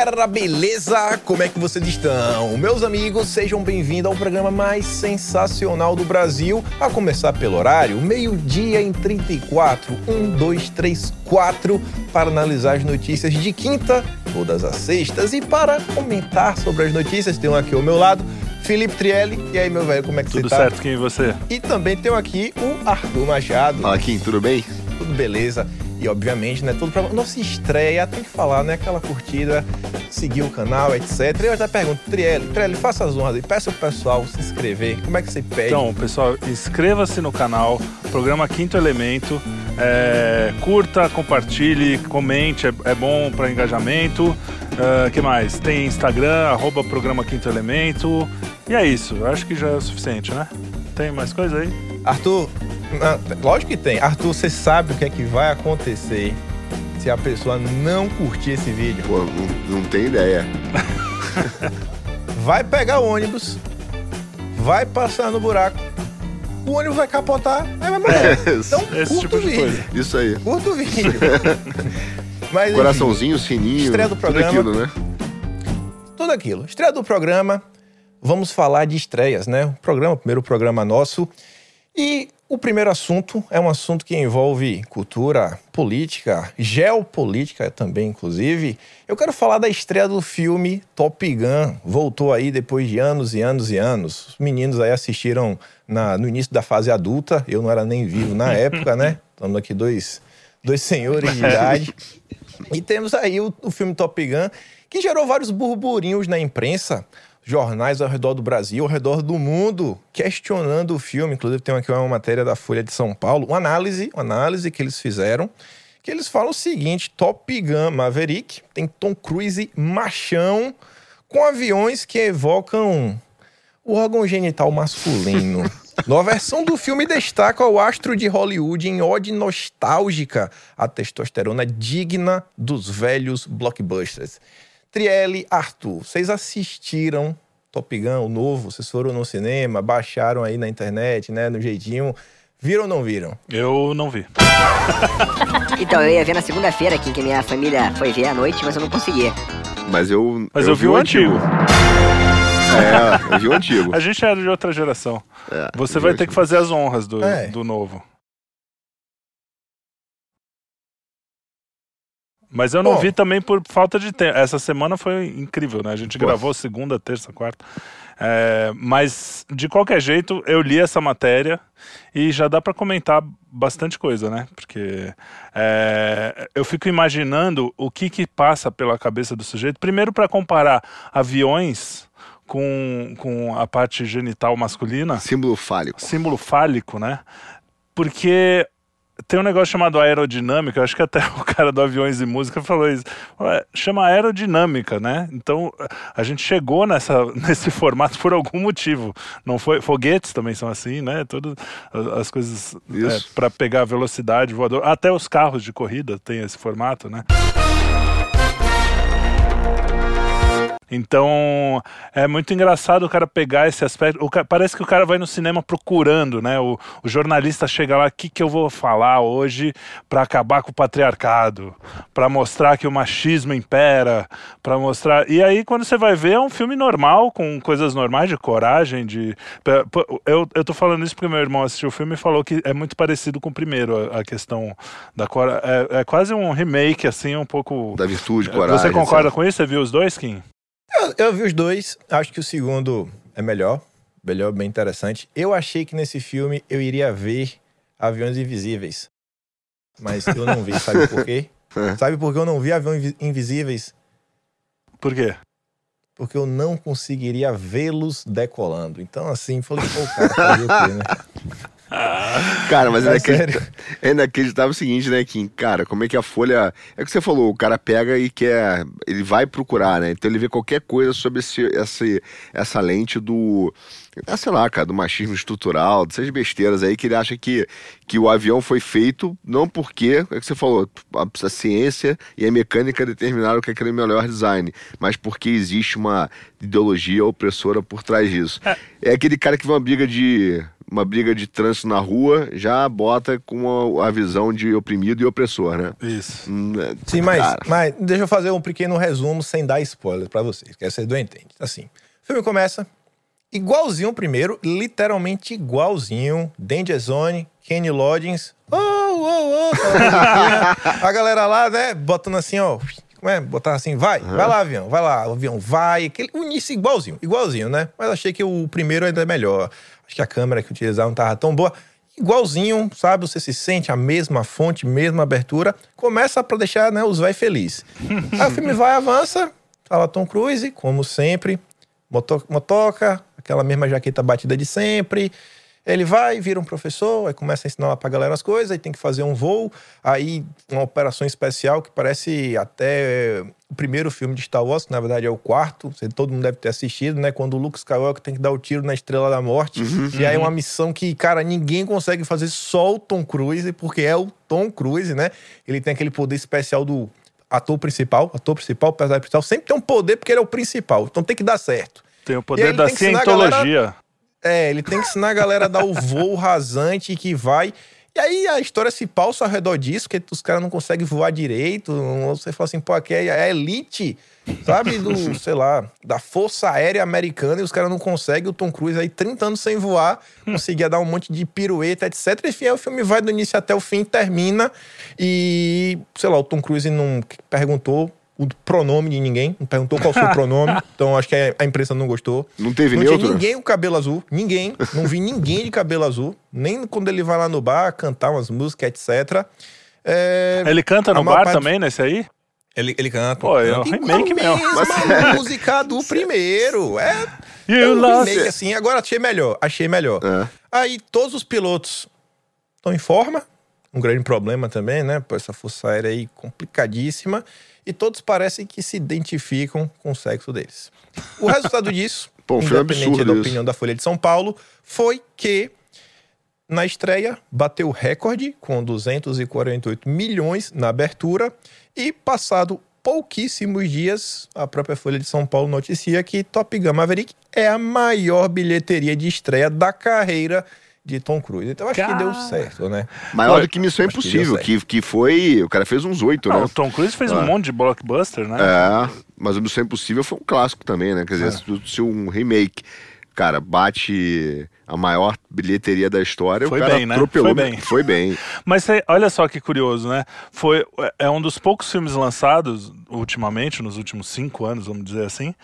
Galera, beleza? Como é que vocês estão? Meus amigos, sejam bem-vindos ao programa mais sensacional do Brasil. A começar pelo horário, meio-dia em 34, 1, 2, 3, 4, para analisar as notícias de quinta, todas as sextas. E para comentar sobre as notícias, tem um aqui ao meu lado, Felipe Trielli. E aí, meu velho, como é que Tudo você tá? certo, quem é você? E também tem aqui o Arthur Machado. Fala, Kim, tudo bem? Tudo beleza? E obviamente, né, tudo pra nossa estreia, tem que falar, né, aquela curtida, seguir o canal, etc. E eu já pergunto, Trielli, Trielli, faça as honras e peça pro pessoal se inscrever. Como é que você pede? Então, pessoal, inscreva-se no canal, programa Quinto Elemento. é, curta, compartilhe, comente, é, é bom para engajamento. O que mais? Tem Instagram, arroba programa Quinto Elemento. E é isso, acho que já é o suficiente, né? Tem mais coisa aí? Arthur, não, lógico que tem. Arthur, você sabe o que é que vai acontecer se a pessoa não curtir esse vídeo? Pô, não, não tem ideia. Vai pegar o ônibus, vai passar no buraco, o ônibus vai capotar, aí vai morrer. Então, Esse curta tipo o de vídeo. coisa. Isso aí. Curta o vídeo. Mas, enfim, Coraçãozinho, sininho, Estreia do tudo programa. aquilo, né? tudo aquilo. Estreia do programa, vamos falar de estreias, né? O programa, o primeiro programa nosso. E o primeiro assunto é um assunto que envolve cultura, política, geopolítica também, inclusive. Eu quero falar da estreia do filme Top Gun. Voltou aí depois de anos e anos e anos. Os meninos aí assistiram na- no início da fase adulta. Eu não era nem vivo na época, né? Estamos aqui dois, dois senhores de idade. E temos aí o, o filme Top Gun, que gerou vários burburinhos na imprensa, jornais ao redor do Brasil, ao redor do mundo, questionando o filme. Inclusive, tem aqui uma matéria da Folha de São Paulo, uma análise, uma análise que eles fizeram, que eles falam o seguinte: Top Gun Maverick tem Tom Cruise machão com aviões que evocam o órgão genital masculino. Nova versão do filme destaca o astro de Hollywood em ode nostálgica à testosterona digna dos velhos blockbusters. Trielle, Arthur, vocês assistiram Top Gun, o novo? Vocês foram no cinema, baixaram aí na internet, né, no jeitinho. Viram ou não viram? Eu não vi. Então, eu ia ver na segunda-feira aqui, que minha família foi ver à noite, mas eu não consegui. Mas eu. Mas eu vi o antigo. É, eu vi o antigo. A gente era de outra geração. É, Você eu vi vai ter que antigo. fazer as honras do, É. do novo. Mas eu não Bom. vi também por falta de tempo. Essa semana foi incrível, né? A gente gravou segunda, terça, quarta. É, mas, de qualquer jeito, eu li essa matéria e já dá para comentar bastante coisa, né? Porque é, eu fico imaginando o que, que passa pela cabeça do sujeito. Primeiro, para comparar aviões com, com a parte genital masculina Símbolo fálico. símbolo fálico, né? Porque tem um negócio chamado aerodinâmica, acho que até o cara do Aviões e Música falou isso. Chama aerodinâmica, né? Então a gente chegou nessa, nesse formato por algum motivo. Não foi foguetes também são assim, né? Todas as- as coisas Isso. para pegar velocidade voador, até os carros de corrida têm esse formato, né? Então, é muito engraçado o cara pegar esse aspecto. Parece que o cara vai no cinema procurando, né? O, o jornalista chega lá, o que, que eu vou falar hoje para acabar com o patriarcado, para mostrar que o machismo impera, para mostrar. E aí, quando você vai ver, é um filme normal, com coisas normais, de coragem, de. Eu, eu tô falando isso porque meu irmão assistiu o filme e falou que é muito parecido com o primeiro, a, questão da coragem. É, é quase um remake, assim, um pouco. Da virtude, coragem. Você concorda etc. com isso? Você viu os dois, Kim? Eu, eu vi os dois, acho que o segundo é melhor, melhor, bem interessante. Eu achei que nesse filme eu iria ver Aviões Invisíveis, mas eu não vi, sabe por quê? É. Sabe por que eu não vi Aviões Invi- Invisíveis? Por quê? Porque eu não conseguiria vê-los decolando. Então, assim, falei, pô, cara, fazer o quê, né? Cara, mas é, É inacredit- sério. é inacreditável o seguinte, né, Kim? Cara, como é que a Folha. É o que você falou, o cara pega e quer. Ele vai procurar, né? Então ele vê qualquer coisa sobre esse, esse, essa lente do. Ah, sei lá, cara, do machismo estrutural, dessas besteiras aí que ele acha que, que o avião foi feito não porque, é que você falou, a, a ciência e a mecânica determinaram que aquele é o melhor design, mas porque existe uma ideologia opressora por trás disso. É, aquele cara que vê uma briga de uma briga de trânsito na rua, já bota com a, a visão de oprimido e opressor, né? Isso. Hum, é, Sim, mas, cara, mas deixa eu fazer um pequeno resumo sem dar spoiler pra vocês, que essa é do entende. Assim, o filme começa igualzinho o primeiro, literalmente igualzinho. Danger Zone, Kenny Loggins. Oh, oh, oh, a galera lá, né, botando assim, ó. Como é? Botar assim, vai, vai lá, avião, vai lá, o avião vai. Aquele, o início igualzinho, igualzinho, né? Mas achei que o primeiro ainda é melhor. Acho que a câmera que utilizaram não tava tão boa. Igualzinho, sabe? Você se sente a mesma fonte, mesma abertura. Começa pra deixar né, os vai felizes. Aí o filme vai, avança. Fala Tom Cruise, como sempre. Moto- Motoca, aquela mesma jaqueta batida de sempre. Ele vai, vira um professor, aí começa a ensinar lá pra galera as coisas, aí tem que fazer um voo, aí uma operação especial que parece até o primeiro filme de Star Wars, que na verdade é o quarto, todo mundo deve ter assistido, né? Quando o Luke Skywalker tem que dar o tiro na Estrela da Morte. E aí é uma missão que, cara, ninguém consegue fazer, só o Tom Cruise, porque é o Tom Cruise, né? Ele tem aquele poder especial do ator principal, ator principal, personagem principal, sempre tem um poder porque ele é o principal, então tem que dar certo. Tem o poder da tem que ensinar a galera- cientologia. É, ele tem que ensinar a galera a dar o voo rasante que vai. E aí a história se pausa ao redor disso, que os caras não conseguem voar direito. Você fala assim, pô, aqui é a elite, sabe, do, sei lá, da Força Aérea Americana, e os caras não conseguem. O Tom Cruise aí, 30 anos sem voar, conseguia dar um monte de pirueta, etc. Enfim, aí o filme vai do início até o fim, termina. E, sei lá, o Tom Cruise não perguntou o pronome de ninguém, não perguntou qual o seu pronome, então acho que a imprensa não gostou. não teve Não neutro? tinha ninguém com cabelo azul. Ninguém. Não vi ninguém de cabelo azul. Nem quando ele vai lá no bar cantar umas músicas, etc. É, Ele canta no bar parte- também, nesse aí? ele, ele canta. Pô, é um canta remake mesmo. a mesma música do primeiro. É, é um remake, assim. Agora achei melhor. Achei melhor. É. Aí todos os pilotos estão em forma. Um grande problema também, né? Por essa força aérea aí complicadíssima. E todos parecem que se identificam com o sexo deles. O resultado disso, Pô, independente da isso. opinião da Folha de São Paulo, foi que na estreia bateu o recorde com 248 milhões na abertura e passado pouquíssimos dias, a própria Folha de São Paulo noticia que Top Gun Maverick é a maior bilheteria de estreia da carreira de Tom Cruise. Então acho que deu certo, né? Maior Olha, do que Missão que Impossível, certo. que, que foi. O cara fez uns oito, Não, né? o Tom Cruise fez um Ah. monte de blockbuster, né? É, mas o Missão Impossível foi um clássico também, né? Quer dizer, se- se um remake, cara, bate a maior bilheteria da história, Foi o cara bem, né? atropelou. Foi bem. Foi bem. Mas olha só que curioso, né? Foi, é um dos poucos filmes lançados ultimamente, nos últimos cinco anos, vamos dizer assim,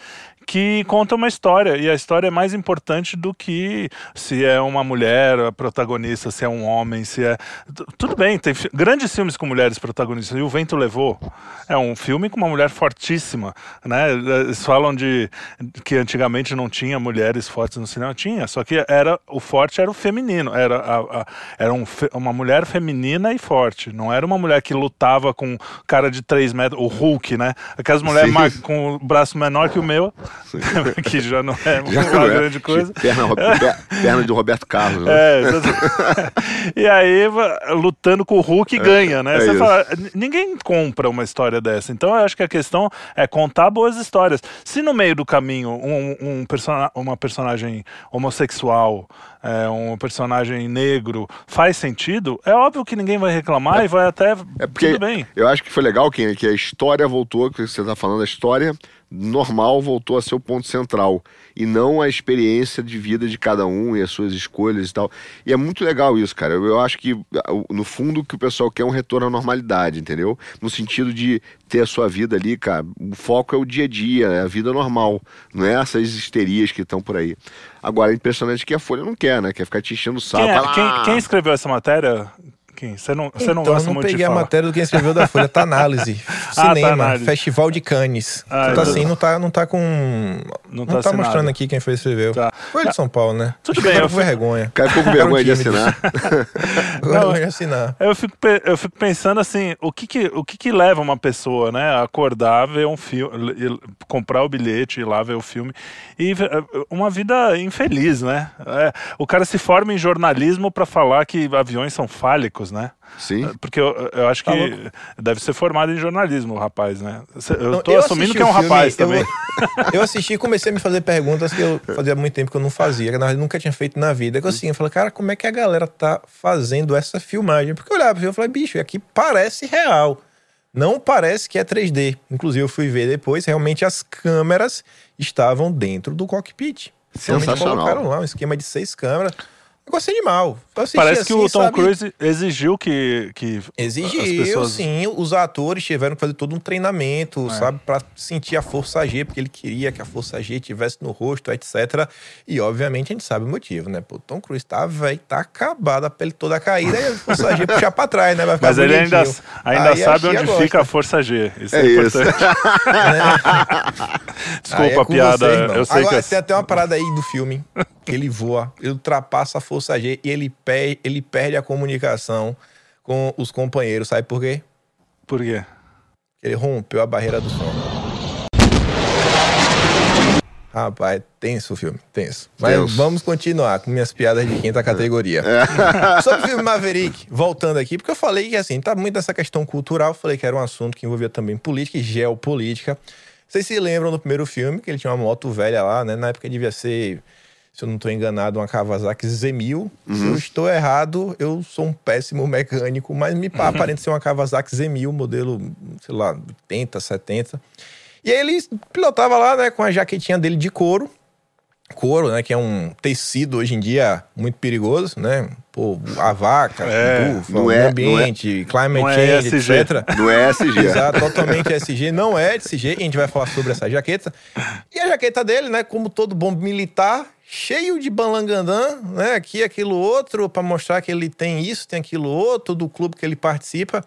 que conta uma história. E a história é mais importante do que se é uma mulher a protagonista, se é um homem, se é. Tudo bem, tem grandes filmes com mulheres protagonistas. E O Vento Levou é um filme com uma mulher fortíssima, né? Eles falam de que antigamente não tinha mulheres fortes no cinema. Tinha, só que era o forte era o feminino. Era, a- a- era um uma mulher feminina e forte. Não era uma mulher que lutava com cara de 3 metros, o Hulk, né? Aquelas mulheres com o braço menor que o meu, que já não é Já uma é. grande coisa. Perna, per- perna de Roberto Carlos, né? É, e aí, lutando com o Hulk, ganha, né? é fala, "N- ninguém compra uma história dessa. Então, eu acho que a questão é contar boas histórias. Se no meio do caminho um, um persona- uma personagem homossexual, é, um personagem negro faz sentido, é óbvio que ninguém vai reclamar e vai até. É porque Tudo bem. eu acho que foi legal que, que a história voltou, que você está falando, a história normal voltou a ser o ponto central e não a experiência de vida de cada um e as suas escolhas e tal. E é muito legal isso, cara. Eu, eu acho que no fundo o que o pessoal quer é um retorno à normalidade, entendeu? No sentido de ter a sua vida ali, cara. O foco é o dia a dia, é a vida normal, não é essas histerias que estão por aí. Agora, é impressionante que a Folha não quer, né? Quer ficar te enchendo o saco. Quem, é- Fala, quem- "Ah, quem escreveu essa matéria? Quem? Você não, você não então, gosta eu não muito peguei de a falar. matéria do quem escreveu da Folha, tá análise. tá Cinema, análise. Festival de Cannes. Ah, tá então- assim, não tá, não tá com. Não Não, tá tá, mostrando aqui quem foi escreveu. Tá. Foi de São Paulo, né? Tudo Acho bem, eu com fui- vergonha. O cara ficou com vergonha de assinar. vergonha de assinar. Eu fico, eu fico pensando assim, o que que, o que que leva uma pessoa, né, a acordar, ver um filme, comprar o bilhete, ir lá ver o filme e ver- uma vida infeliz, né? É, o cara se forma em jornalismo para falar que aviões são fálicos, né? Sim. Porque eu, eu acho que Tá deve ser formado em jornalismo o rapaz, né? Eu Não, tô eu assumindo que é um filme, rapaz eu- também. Eu assisti e comecei a me fazer perguntas que eu fazia muito tempo que eu não fazia, que na verdade nunca tinha feito na vida. Que assim, eu falei, cara, como é que a galera tá fazendo essa filmagem? Porque eu olhava e falei, bicho, aqui parece real. Não parece que é 3D. Inclusive, eu fui ver depois, realmente as câmeras estavam dentro do cockpit. Realmente Sensacional. colocaram lá um esquema de seis câmeras. Negócio animal. Eu assisti Parece que assim, o Tom sabe? Cruise exigiu que, que Exigiu, as pessoas... sim. Os atores tiveram que fazer todo um treinamento, É. sabe? Pra sentir a força G, porque ele queria que a força G tivesse no rosto, etc. E, obviamente, a gente sabe o motivo, né? Pô, o Tom Cruise tá velho, tá acabado, a pele toda caída, e a força G puxar pra trás, né? Vai ficar Mas ele ainda, bonitinho. ainda Aí sabe onde gosta. fica a força G. Isso é, É isso. importante. Desculpa Aí é a piada. eu sei Agora, que tem até uma parada aí do filme que ele voa, ele ultrapassa a força G e ele, pe ele perde a comunicação com os companheiros, sabe por quê? Por quê? Ele rompeu a barreira do som. Rapaz, tenso o filme, tenso. Mas Tenso. vamos continuar com minhas piadas de quinta categoria. Sobre o filme Maverick, voltando aqui, porque eu falei que assim, tá muito nessa questão cultural, falei que era um assunto que envolvia também política e geopolítica. Vocês se lembram do primeiro filme, que ele tinha uma moto velha lá, né? Na época devia ser, se eu não estou enganado, uma Kawasaki Z1000. Se eu estou errado, eu sou um péssimo mecânico, mas me aparenta ser uma Kawasaki Z1000, modelo, sei lá, 80, 70. E aí ele pilotava lá, né, com a jaquetinha dele de couro. Couro, né, que é um tecido hoje em dia muito perigoso, né? Pô, a vaca, É, o búfalo, não o é- ambiente, climate não é change, ESG. etc. Não é SG. Exato, totalmente SG. Não é SG, a gente vai falar sobre essa jaqueta. E a jaqueta dele, né, como todo bom militar, cheio de balangandã, né, aqui, aquilo outro, pra mostrar que ele tem isso, tem aquilo outro, do clube que ele participa.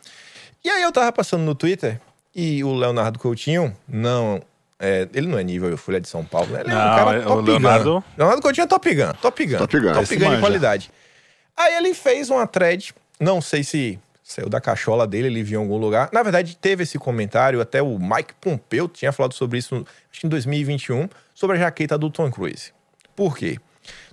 E aí eu tava passando no Twitter, e o Leonardo Coutinho, não... é, ele não é nível Folha de São Paulo, né? Ele é um Não, cara é- o top Leonardo- gun. Leonardo Coutinho é top gun, top gun. Top gun. Top gun de qualidade. Aí ele fez uma thread, não sei se saiu da cachola dele, ele viu em algum lugar. Na verdade, teve esse comentário, até o Mike Pompeu tinha falado sobre isso, acho que em 2021, sobre a jaqueta do Tom Cruise. Por quê?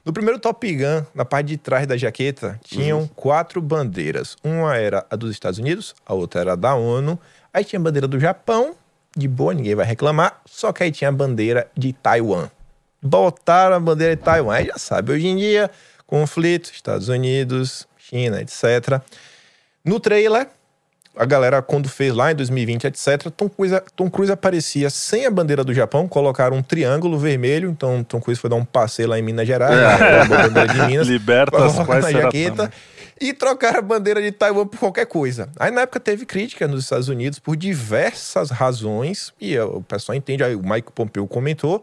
No primeiro Top Gun, na parte de trás da jaqueta, tinham quatro bandeiras. Uma era a dos Estados Unidos, a outra era a da ONU, aí tinha a bandeira do Japão, de boa, ninguém vai reclamar, só que aí tinha a bandeira de Taiwan botaram a bandeira de Taiwan. Aí já sabe, hoje em dia, conflito, Estados Unidos, China, etc. No trailer, a galera, quando fez lá em 2020, etc., Tom Cruise, Tom Cruise aparecia sem a bandeira do Japão, colocaram um triângulo vermelho, então Tom Cruise foi dar um passeio lá em Minas Gerais, né, a bandeira de Minas, Liberta as na jaqueta e trocaram a bandeira de Taiwan por qualquer coisa. Aí na época teve crítica nos Estados Unidos por diversas razões, e o pessoal entende, aí o Mike Pompeu comentou,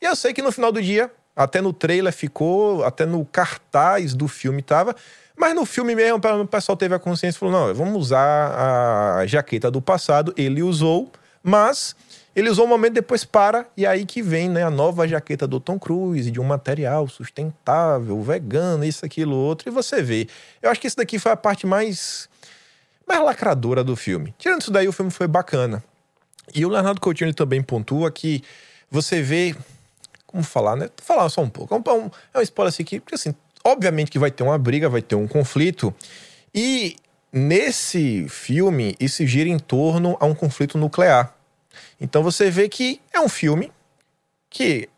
e eu sei que no final do dia, até no trailer ficou, até no cartaz do filme tava, mas no filme mesmo o pessoal teve a consciência e falou, não, vamos usar a jaqueta do passado, ele usou, mas ele usou um momento depois para, e aí que vem né, a nova jaqueta do Tom Cruise, de um material sustentável, vegano, isso, aquilo, outro, e você vê. Eu acho que isso daqui foi a parte mais, mais lacradora do filme. Tirando isso daí, o filme foi bacana. E o Leonardo Coutinho ele também pontua que você vê. Como falar, né? Falar só um pouco. É um, é um spoiler assim que, porque, assim, obviamente que vai ter uma briga, vai ter um conflito. E nesse filme, isso gira em torno a um conflito nuclear. Então você vê que é um filme que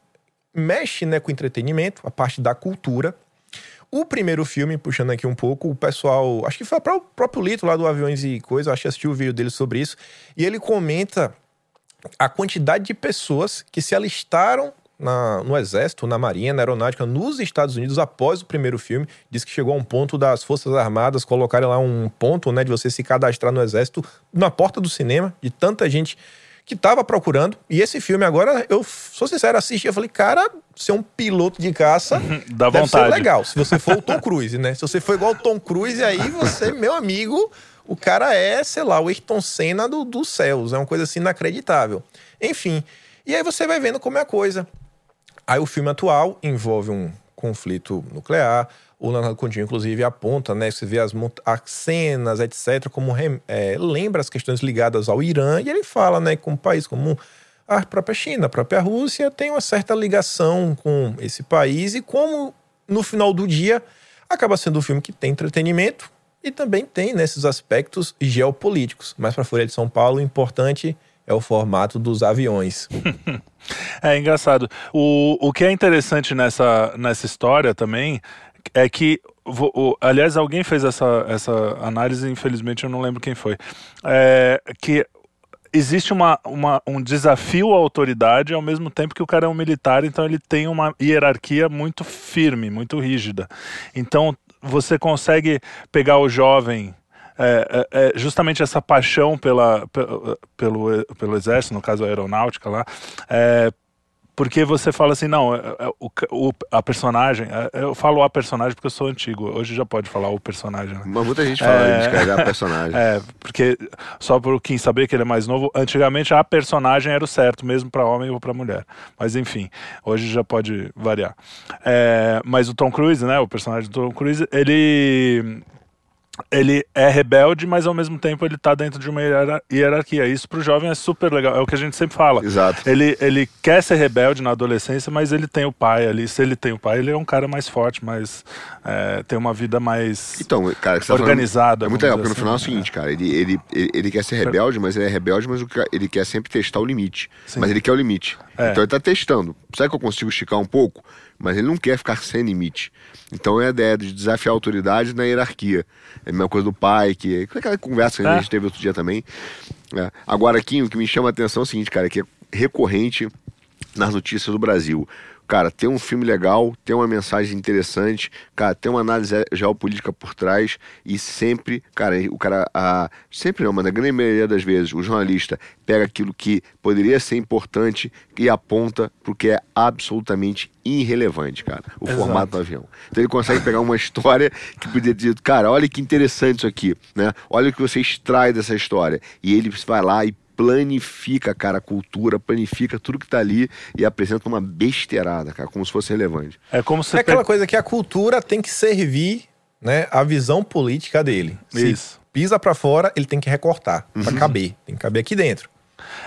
mexe né, com entretenimento, a parte da cultura. O primeiro filme, puxando aqui um pouco, o pessoal. Acho que foi o próprio Lito lá do Aviões e Coisa, acho que assistiu o vídeo dele sobre isso. E ele comenta a quantidade de pessoas que se alistaram na, no Exército, na Marinha, na Aeronáutica, nos Estados Unidos após o primeiro filme. Diz que chegou a um ponto das Forças Armadas colocarem lá um ponto né, de você se cadastrar no Exército na porta do cinema, de tanta gente que tava procurando. E esse filme agora, eu sou sincero, assisti, eu falei, cara, ser um piloto de caça Dá deve vontade. ser legal. Se você for o Tom Cruise, né? Se você for igual o Tom Cruise, aí você, meu amigo, o cara é, sei lá, o Ayrton Senna do, dos céus. É uma coisa assim inacreditável. Enfim. E aí você vai vendo como é a coisa. Aí o filme atual envolve um conflito nuclear. O Leonardo Coutinho, inclusive, aponta, né? Você vê as, as cenas, etc., como é, lembra as questões ligadas ao Irã, e ele fala, né, com um país como a própria China, a própria Rússia, tem uma certa ligação com esse país, e como no final do dia acaba sendo um filme que tem entretenimento e também tem nesses aspectos geopolíticos. Mas para a Folha de São Paulo, importante é o formato dos aviões. é engraçado. O, o que é interessante nessa, nessa história também é que aliás, alguém fez essa, essa análise, infelizmente eu não lembro quem foi. É, que existe uma, uma, um desafio à autoridade ao mesmo tempo que o cara é um militar, então ele tem uma hierarquia muito firme, muito rígida. Então você consegue pegar o jovem é, é, é, justamente essa paixão pela, pelo, pelo exército, no caso a aeronáutica lá, é, porque você fala assim, não, é, é, o, o, a personagem, eu falo a personagem porque eu sou antigo, hoje já pode falar o personagem. Né? Mas muita gente fala é, de a personagem. É, porque só por quem saber que ele é mais novo, antigamente a personagem era o certo, mesmo para homem ou para mulher. Mas enfim, hoje já pode variar. É, mas o Tom Cruise, né, o personagem do Tom Cruise, ele ele é rebelde, mas ao mesmo tempo ele está dentro de uma hierarquia. Isso para o jovem é super legal, é o que a gente sempre fala. Exato. Ele, ele quer ser rebelde na adolescência, mas ele tem o pai ali. Se ele tem o pai, ele é um cara mais forte, mais é, tem uma vida mais então, cara, tá organizada. é muito legal, porque no assim, final é o seguinte, cara, ele, ele, ele, ele, quer ser rebelde, mas ele é rebelde, mas ele quer sempre testar o limite. Sim. Mas ele quer o limite. É. Então ele está testando. Será que eu consigo esticar um pouco? Mas ele não quer ficar sem limite. Então é a ideia de desafiar a autoridade na hierarquia. É a mesma coisa do pai, que é aquela conversa que a é. gente teve outro dia também. É. Agora, aqui, o que me chama a atenção é o seguinte, cara, que é recorrente nas notícias do Brasil. Cara, tem um filme legal, tem uma mensagem interessante, cara, tem uma análise geopolítica por trás e sempre, cara, o cara, a, sempre não, mas na grande maioria das vezes, o jornalista pega aquilo que poderia ser importante e aponta pro que é absolutamente irrelevante, cara, o Exato. formato do avião. Então ele consegue pegar uma história que poderia dizer, cara, olha que interessante isso aqui, né? Olha o que você extrai dessa história. E ele vai lá e planifica, cara, a cultura, planifica tudo que tá ali e apresenta uma besteirada, cara, como se fosse relevante. É como se é aquela coisa que a cultura tem que servir, né, a visão política dele. Isso. Se pisa para fora, ele tem que recortar, uhum. para caber, tem que caber aqui dentro.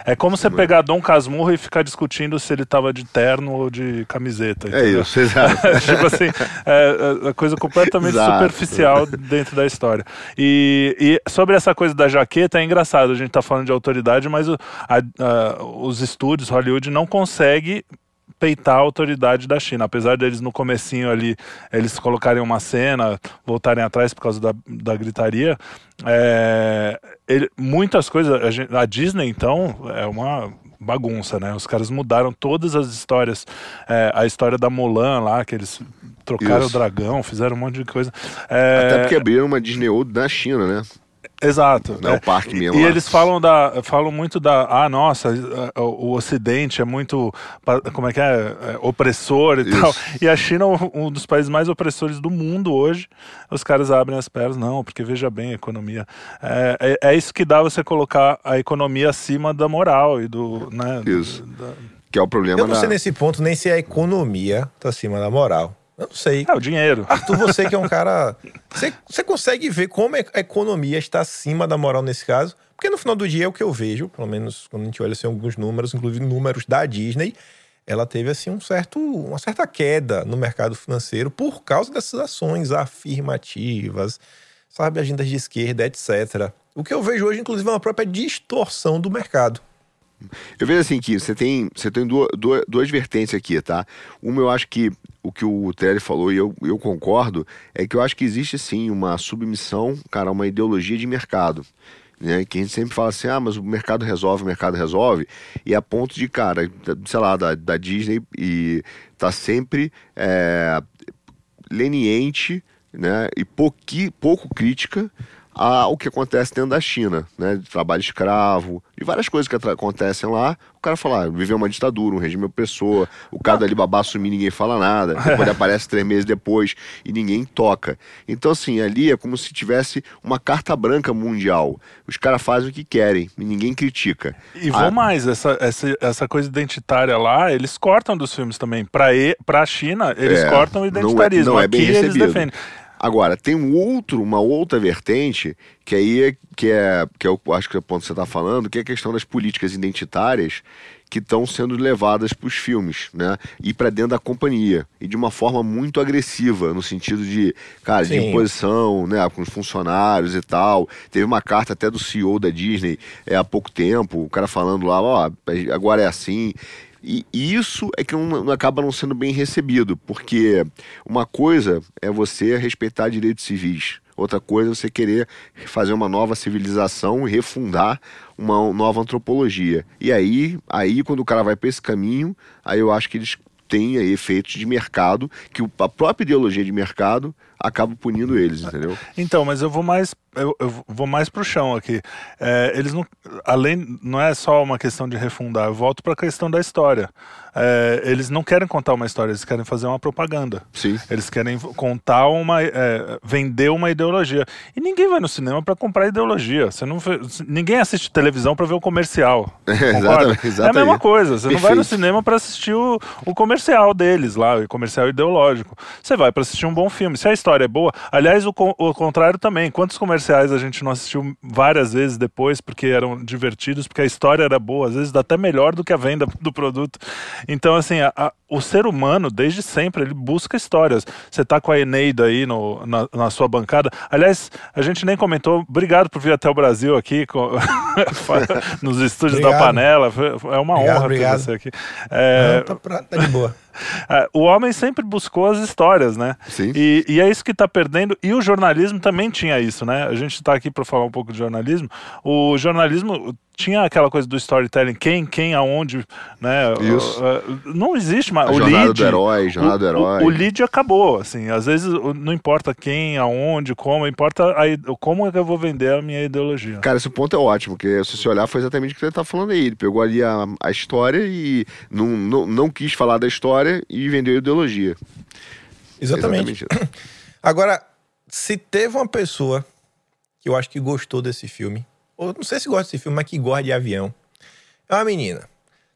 É como você pegar Dom Casmurro e ficar discutindo se ele tava de terno ou de camiseta. É entendeu? É isso, exato. tipo assim, é, é coisa completamente exato. superficial dentro da história. E, e, sobre essa coisa da jaqueta, é engraçado, a gente tá falando de autoridade, mas o, a, a, os estúdios, Hollywood, não consegue peitar a autoridade da China. Apesar deles no comecinho ali, eles colocarem uma cena, voltarem atrás por causa da, da gritaria, é, ele, muitas coisas. A, gente, a, Disney, então, é uma bagunça, né? Os caras mudaram todas as histórias. É, a história da Mulan lá, que eles trocaram Isso. o dragão, fizeram um monte de coisa. É, Até porque abriram uma Disney World na China, né? Exato. É o parque mesmo. E lá. eles falam da, falam muito da, ah, nossa, o Ocidente é muito, como é que é, é opressor e isso. tal. E a China é um dos países mais opressores do mundo hoje. Os caras abrem as pernas, não, porque veja bem a economia. É, é, é isso que dá você colocar a economia acima da moral e do, né? Isso. Da... Que é o problema. Eu não sei nesse ponto nem se a economia está acima da moral. Eu não sei. É o dinheiro. Arthur, você que é um cara. Você, você consegue ver como a economia está acima da moral nesse caso? Porque no final do dia é o que eu vejo, pelo menos quando a gente olha assim, alguns números, inclusive números da Disney, ela teve assim um certo, uma certa queda no mercado financeiro por causa dessas ações afirmativas, sabe, agendas de esquerda, etc. O que eu vejo hoje, inclusive, é uma própria distorção do mercado. Eu vejo assim que você tem, você tem duas, duas, duas, vertentes aqui, tá? Uma eu acho que o que o Terry falou e eu, eu concordo é que eu acho que existe sim uma submissão, cara, uma ideologia de mercado. Né, que a gente sempre fala assim, ah, mas o mercado resolve, o mercado resolve, e a ponto de, cara, sei lá, da, da Disney e tá sempre é, leniente né, e pouqui, pouco crítica ao que acontece dentro da China, né? De trabalho escravo e várias coisas que acontecem lá. O cara fala, ah, viveu uma ditadura, um regime opressor, o cara ali babá sumir ninguém fala nada, depois aparece três meses depois e ninguém toca. Então, assim, ali é como se tivesse uma carta branca mundial. Os caras fazem o que querem e ninguém critica. E vou ah, mais, essa, essa, essa coisa identitária lá, eles cortam dos filmes também. Pra, e, pra China, eles é, cortam o identitarismo. Não é, não é Aqui eles defendem. Agora, tem um outro, uma outra vertente, que aí é, que é, que é o, acho que é o ponto que você está falando, que é a questão das políticas identitárias que estão sendo levadas para os filmes, né? E para dentro da companhia. E de uma forma muito agressiva, no sentido de, cara, de Sim. imposição, né? Com os funcionários e tal. Teve uma carta até do CEO da Disney é, há pouco tempo, o cara falando lá, ó, agora é assim. E isso é que não, acaba não sendo bem recebido, porque uma coisa é você respeitar direitos civis, outra coisa é você querer fazer uma nova civilização e refundar uma nova antropologia. E aí, aí quando o cara vai para esse caminho, aí eu acho que eles têm aí efeitos de mercado, que a própria ideologia de mercado acaba punindo eles, entendeu? Então, mas eu vou mais, eu, eu vou mais pro chão aqui. É, eles não, além, não é só uma questão de refundar. Eu volto para a questão da história. É, eles não querem contar uma história, eles querem fazer uma propaganda. Sim. Eles querem contar uma, é, vender uma ideologia. E ninguém vai no cinema para comprar ideologia. Você não, ninguém assiste televisão para ver o comercial. concorda? exatamente, É a exatamente. mesma coisa. Você não vai no Perfeito. cinema para assistir o, o comercial deles lá, o comercial ideológico. Você vai para assistir um bom filme. Se a história é boa, aliás, o, o contrário também. Quantos comerciais a gente não assistiu várias vezes depois porque eram divertidos, porque a história era boa, às vezes dá até melhor do que a venda do produto. Então, assim, a- a- o ser humano, desde sempre, ele busca histórias. Você tá com a Eneida aí no, na, na sua bancada. Aliás, a gente nem comentou. Obrigado por vir até o Brasil aqui com- nos estúdios da Obrigado. Panela. Foi- foi- É uma Obrigado, honra obrigado. ter você aqui. É, Não, tá, pra- tá de boa. É, o homem sempre buscou as histórias, né? Sim. E, e é isso que está perdendo. E o jornalismo também tinha isso, né? A gente está aqui para falar um pouco de jornalismo. O jornalismo tinha aquela coisa do storytelling, quem, quem, aonde, né? Isso. Uh, uh, Não existe mais. A o jornada lead, do herói, jornada o, do herói. O, o lead acabou, assim. Às vezes não importa quem, aonde, como, importa a, como é que eu vou vender a minha ideologia. Cara, esse ponto é ótimo, porque se você olhar, foi exatamente o que você tá falando aí. Ele pegou ali a, a história e não, não, não quis falar da história e vendeu a ideologia. Exatamente. isso. Agora, se teve uma pessoa que eu acho que gostou desse filme, ou não sei se gosta desse filme, mas que gosta de avião, é uma menina.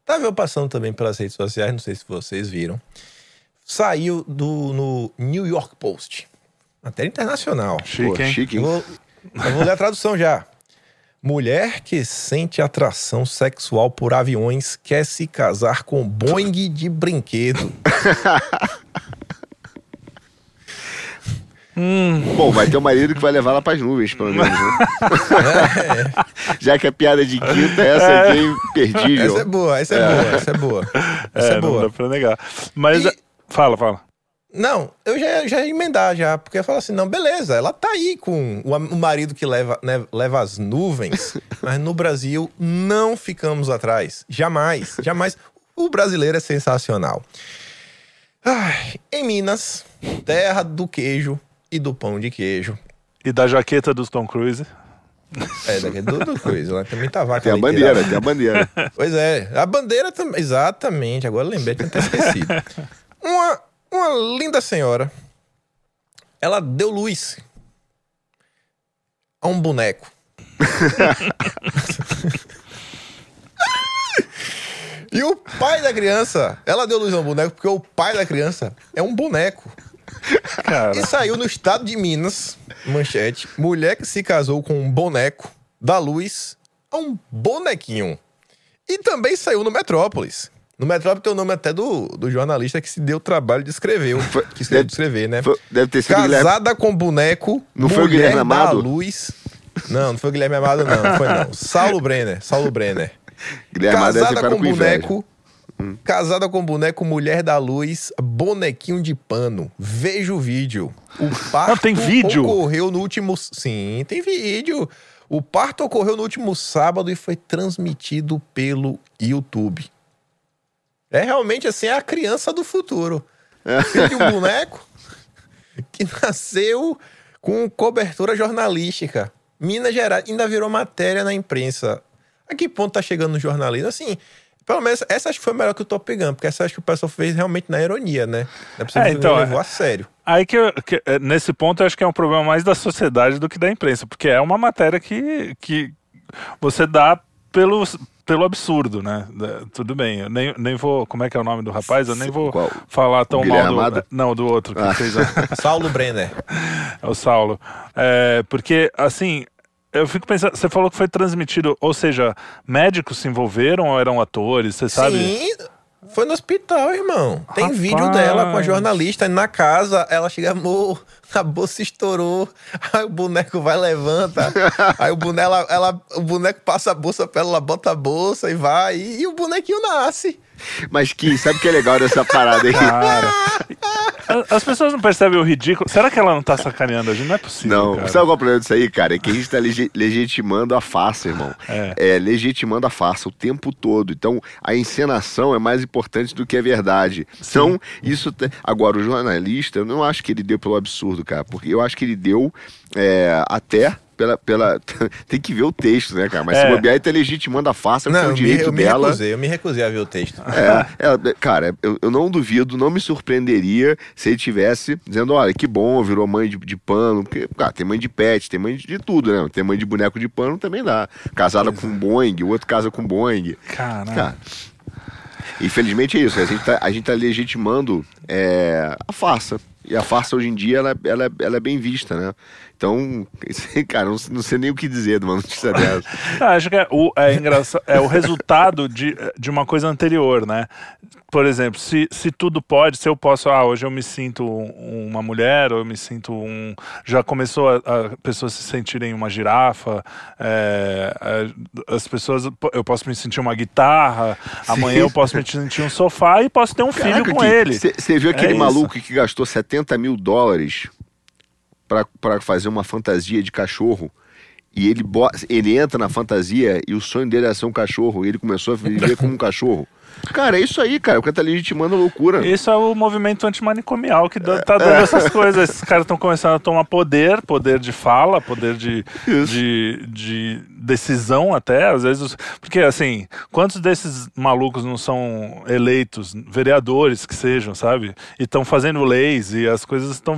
Tava eu passando também pelas redes sociais, não sei se vocês viram. Saiu do, no New York Post, matéria internacional. Chique, Pô, hein? chique, Eu vou, eu vou ler a tradução já. Mulher que sente atração sexual por aviões quer se casar com Boeing de brinquedo. Bom, vai ter um marido que vai levar ela pras nuvens, pelo menos, né? Já que a piada de quinta, essa é bem imperdível. Essa é boa, essa é, boa, essa é boa. Essa é, não boa. dá pra negar. Mas. E- Fala, fala. Não, eu já, já ia emendar já, porque eu falo assim, não, beleza, ela tá aí com o, o marido que leva, né, leva as nuvens, mas no Brasil não ficamos atrás. Jamais, jamais. O brasileiro é sensacional. Ai, em Minas, terra do queijo e do pão de queijo. E da jaqueta do Tom Cruise. É, daqui do, do coisa, lá também tá vaca Tem a bandeira, tem a bandeira. Pois é, a bandeira também. Exatamente, agora eu lembrei, tinha até esquecido. Uma, uma linda senhora. Ela deu luz a um boneco. e o pai da criança, ela deu luz a um boneco porque o pai da criança é um boneco. Cara. E saiu no estado de Minas, manchete, mulher que se casou com um boneco dá luz a um bonequinho. E também saiu no Metrópolis. No Metrópolis tem o nome até do, do jornalista que se deu o trabalho de escrever, que se deu de escrever, né? Foi- Deve ter sido o Guilherme. Casada com boneco, Não foi o Guilherme Amado? luz. Não, não foi o Guilherme Amado, não. Não foi não. Saulo Brenner. Saulo Brenner. Guilherme Casada com com inveja. Casada com boneco, mulher da luz, bonequinho de pano. Veja o vídeo. O parto Ah, tem vídeo? ocorreu no último. Sim, tem vídeo. O parto ocorreu no último sábado e foi transmitido pelo YouTube. É realmente assim, é a criança do futuro. Filho de um boneco que nasceu com cobertura jornalística. Minas Gerais ainda virou matéria na imprensa. A que ponto tá chegando no jornalismo? Assim, pelo menos essa acho que foi melhor que o Top Gun, porque essa acho que o pessoal fez realmente na ironia, né? Não é possível É, então, levou é- a sério. Aí que, eu- que, eh, nesse ponto eu acho que é um problema mais da sociedade do que da imprensa, porque é uma matéria que, que você dá pelo, pelo absurdo, né? Tudo bem, eu nem, nem vou. Como é que é o nome do rapaz? Eu nem vou Qual? falar tão mal do. Amado? Não, do outro que Ah. fez a. Saulo Brenner. É o Saulo. É, porque, assim, eu fico pensando, você falou que foi transmitido, ou seja, médicos se envolveram ou eram atores, você sabe? Sim, foi no hospital, irmão. Tem Rapaz. vídeo dela com a jornalista na casa. Ela chega, amor, a bolsa estourou. Aí o boneco vai, levanta. Aí o boneco, ela, ela- o boneco passa a bolsa pra ela, ela bota a bolsa e vai. E, e o bonequinho nasce. Mas, Kim, sabe o que é legal dessa parada aí? Cara, as pessoas não percebem o ridículo. Será que ela não tá sacaneando a gente? Não é possível. Não, cara. sabe qual é o problema disso aí, cara? É que a gente tá legi- legitimando a farsa, irmão. É. legitimando a farsa o tempo todo. Então, a encenação é mais importante do que a verdade. Então, isso. Agora, o jornalista, eu não acho que ele deu pelo absurdo, cara. Porque eu acho que ele deu é, até. Pela, pela... Tem que ver o texto, né, cara? Mas se É. bobear, ele tá legitimando a farsa com Não, o eu me, direito eu me dela. recusei, eu me recusei a ver o texto. É, é, cara, eu, eu não duvido, não me surpreenderia se ele tivesse dizendo, olha, que bom, virou mãe de, de pano, porque, cara, tem mãe de pet, tem mãe de, de tudo, né? Tem mãe de boneco de pano também dá. Casada com Boeing, o outro casa com Boeing. Cara, infelizmente é isso, a gente tá, a gente tá legitimando é, a farsa. E a farsa hoje em dia, ela, ela, ela é bem vista, né? Então, cara, não, não sei nem o que dizer de uma notícia dessa. Eu acho que é o, é engraçado, é o resultado de, de uma coisa anterior, né? Por exemplo, se, se tudo pode, se eu posso, ah, hoje eu me sinto um- uma mulher, ou eu me sinto um. Já começou a, a pessoas se sentirem uma girafa, é, é, as pessoas. Eu posso me sentir uma guitarra, amanhã eu posso me sentir um sofá e posso ter um filho com ele. Você viu aquele É maluco que gastou 70 mil dólares pra fazer uma fantasia de cachorro? E ele, ele entra na fantasia e o sonho dele era ser um cachorro. E ele começou a viver como um cachorro. Cara, é isso aí, cara. O cara tá legitimando a loucura. Isso é o movimento antimanicomial que dá- tá dando essas coisas. Esses caras estão começando a tomar poder, poder de fala, poder de, de, de decisão até, às vezes. Porque, assim, quantos desses malucos não são eleitos, vereadores que sejam, sabe? E estão fazendo leis e as coisas estão.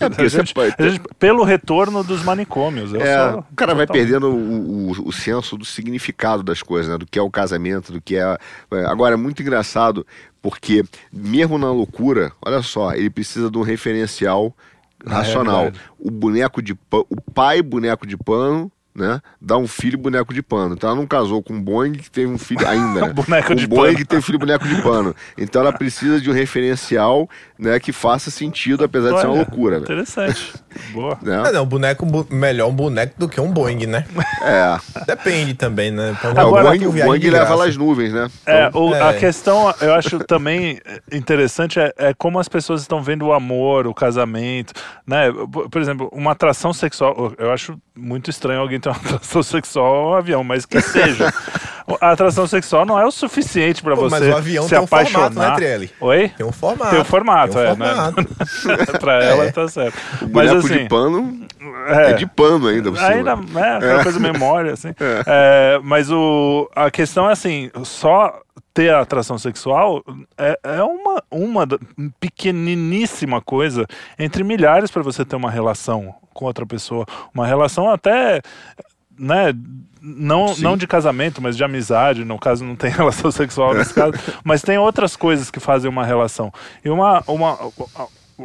É, a você gente, pode- a gente- pelo retorno dos manicômios. É, o cara vai totalmente- perdendo o, o, o senso do significado das coisas, né? Do que é o casamento, do que é. é, Agora, é muito engraçado, porque mesmo na loucura, olha só, ele precisa de um referencial Na racional. realidade. O boneco de pano, o pai boneco de pano. Né? Dá um filho boneco de pano. Então ela não casou com um Boeing que teve um filho ainda. Né? Boneco um de Boeing pano. que teve filho boneco de pano. Então ela precisa de um referencial né, que faça sentido, apesar de ser uma Olha, loucura. Né? Interessante. Boa. Né? É, não, boneco, bu- melhor um boneco do que um Boeing, né? É. Depende também, né? Pra um É, o Agora- Boeing, o Boeing leva lá as nuvens, né? É, Então, o- é. a questão, eu acho também interessante é, é como as pessoas estão vendo o amor, o casamento, né? Por exemplo, uma atração sexual, eu acho muito estranho alguém ter uma atração sexual ao avião, mas que seja. A atração sexual não é o suficiente para você mas o avião se tem um formato, apaixonar. né, Trielli? Oi? Tem um formato. Tem um formato, Tem um é, né? formato. pra ela É. tá certo. o Mas boneco assim, de pano é. é, de pano ainda. Por cima. Ainda, é, aquela coisa memória, assim. É, mas o, a questão é assim, só ter a atração sexual é, é uma, uma pequeniníssima coisa entre milhares para você ter uma relação com outra pessoa. Uma relação até, né, não, Sim. não de casamento, mas de amizade, no caso não tem relação sexual nesse caso, mas tem outras coisas que fazem uma relação. E uma, uma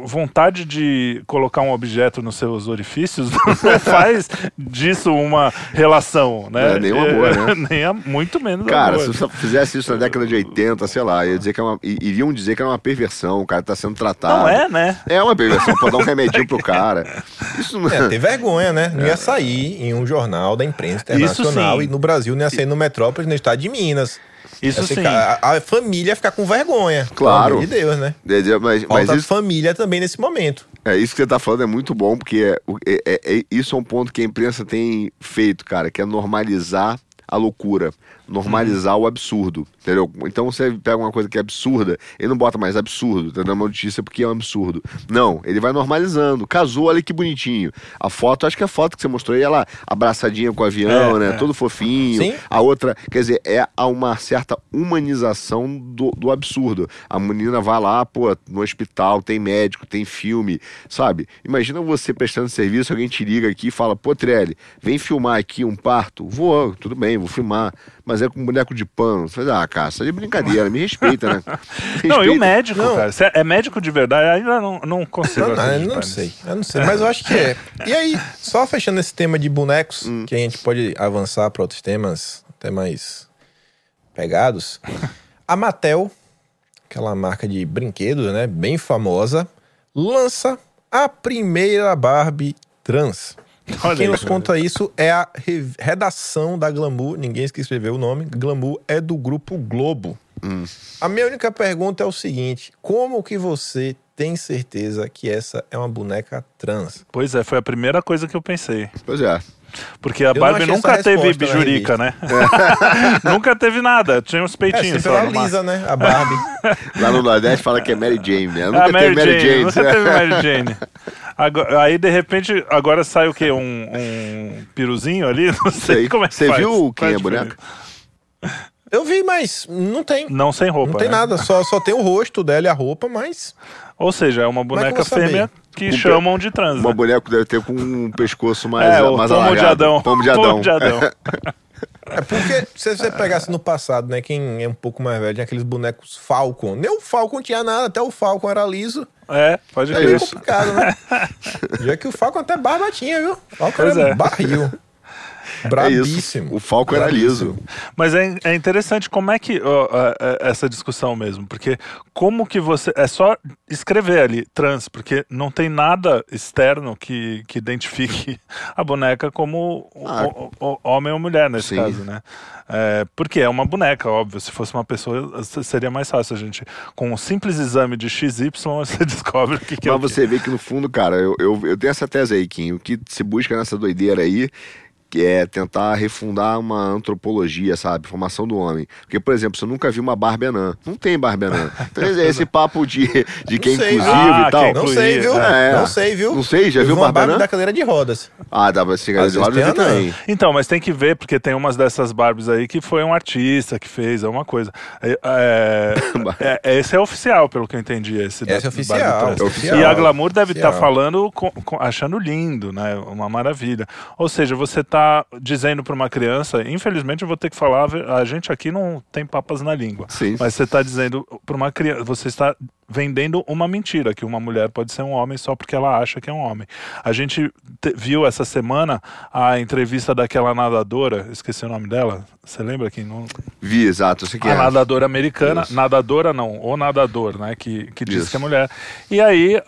vontade de colocar um objeto nos seus orifícios não faz disso uma relação, né? É, nem um amor, né? nem a- muito menos Cara, amor. se você fizesse isso na década de 80, sei lá, ia dizer que é uma, iriam dizer que era uma perversão, o cara tá sendo tratado. Não é, né? É uma perversão, pode dar um remedinho pro cara. Isso não É, ter vergonha, né? Não ia sair em um jornal da imprensa internacional e no Brasil não ia sair no Metrópolis, no estado de Minas. Isso ser sim. A, a família ia ficar com vergonha. Claro. Pelo amor de Deus, né? É, é, Mas, mas Falta isso, família também nesse momento. é, isso que você tá falando é muito bom, porque é, é- é- é- isso é um ponto que a imprensa tem feito, cara, que é normalizar a loucura, normalizar o absurdo, entendeu? Então você pega uma coisa que é absurda, ele não bota mais absurdo, tá dando uma notícia porque é um absurdo. Não, ele vai normalizando. Casou, olha que bonitinho. A foto, acho que a foto que você mostrou aí, ela abraçadinha com o avião, É, né? é. Todo fofinho. Sim. A outra, quer dizer, é a uma certa humanização do, do absurdo. A menina vai lá, pô, no hospital, tem médico, tem filme, sabe? Imagina você prestando serviço, alguém te liga aqui e fala, pô, Trelli, vem filmar aqui um parto. Vou, tudo bem, vou filmar. Mas é com boneco de pano. Você fala, ah, cara, isso aí é brincadeira, me respeita, né? Me Não, e o respeita. médico, Não. cara? É- é médico de verdade, ainda não, não consigo não, não nisso. sei, eu não sei, mas eu acho que é. E aí, só fechando esse tema de bonecos, Hum. que a gente pode avançar para outros temas até mais pegados. A Mattel, aquela marca de brinquedos, né, bem famosa, lança a primeira Barbie trans. Olha Quem aí, nos cara. conta isso é a re- redação da Glamour, ninguém escreveu o nome. Glamour é do grupo Globo. A minha única pergunta é o seguinte: como que você tem certeza que essa é uma boneca trans? Pois é, foi a primeira coisa que eu pensei. Pois é. Porque a não Barbie nunca teve bijurica, né? nunca teve nada. Tinha uns É, peitinhos sempre só. ela lisa, né? A Barbie. Lá no Nordeste fala que é Mary Jane, né? Ah, Nunca teve Mary Jane. Nunca teve Mary Jane. Agora- aí, de repente, agora sai o quê? Um, um piruzinho ali? Não sei, Sei. como é que Você faz. viu quem é a boneca? Eu vi, mas não tem. Não sem roupa, Não tem né? nada, só, só tem o rosto dela e a roupa, mas. Ou seja, é uma é boneca fêmea que Um chamam de trans. Uma né? boneca deve ter com um pescoço mais, É, mais pomo de alargado. Adão. Pomo de Adão. Pomo de Adão. É porque se você pegasse no passado, né? Quem é um pouco mais velho, tinha aqueles bonecos Falcon. Nem o Falcon tinha nada, até o Falcon era liso. É, pode É crer. meio complicado, né? Já que o Falcon até barba tinha, viu? O Falcon Pois era é. barril. É Brabíssimo. isso. O Falco era liso. Mas é, é interessante como é que ó, é, essa discussão mesmo, porque como que você é só escrever ali trans, porque não tem nada externo que, que identifique a boneca como Ah. o- o- homem ou mulher nesse Sim. caso, né? É, porque é uma boneca, óbvio. Se fosse uma pessoa seria mais fácil a gente com um simples exame de XY você descobre o que, que é Mas você vê que no fundo, cara, eu, eu, eu tenho essa tese aí, Kim. O que se busca nessa doideira aí que é tentar refundar uma antropologia, sabe? Formação do homem. Porque, por exemplo, você nunca viu uma Barbie anã. Não tem Barbie anã. Então, esse papo de, de que é Não sei, inclusivo viu? e tal. Ah, Não sei, viu? é. Não sei, viu? Não sei, já Eu viu vi uma Barbie da cadeira de rodas. Ah, dava esse cara Às de vezes roda eu vi tem anã. também. Então, mas tem que ver, porque tem umas dessas Barbies aí que foi um artista que fez, é uma coisa. É, é, é- esse é oficial, pelo que eu entendi. Esse da- Esse é oficial, é oficial. E a Glamour deve estar Oficial. falando, com- com- achando lindo, né? Uma maravilha. Ou seja, você está dizendo para uma criança, infelizmente eu vou ter que falar, a gente aqui não tem papas na língua. Sim. Mas você está dizendo para uma criança, você está vendendo uma mentira, que uma mulher pode ser um homem só porque ela acha que é um homem. A gente te- viu essa semana a entrevista daquela nadadora, esqueci o nome dela, você lembra que não... Vi, exato. Sei que A é. nadadora americana, Isso. nadadora não, o nadador, né, que, que diz Isso. que é mulher. E aí,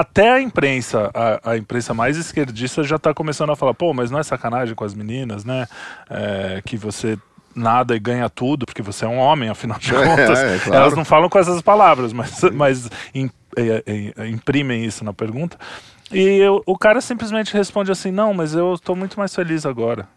até a imprensa, a, a imprensa mais esquerdista já está começando a falar, pô, mas não é sacanagem com as meninas, né, É, que você nada e ganha tudo, porque você é um homem, afinal de É, contas. é, claro. Elas não falam com essas palavras, mas, mas é, é, imprimem isso na pergunta. E eu- o cara simplesmente responde assim, não, mas eu estou muito mais feliz agora.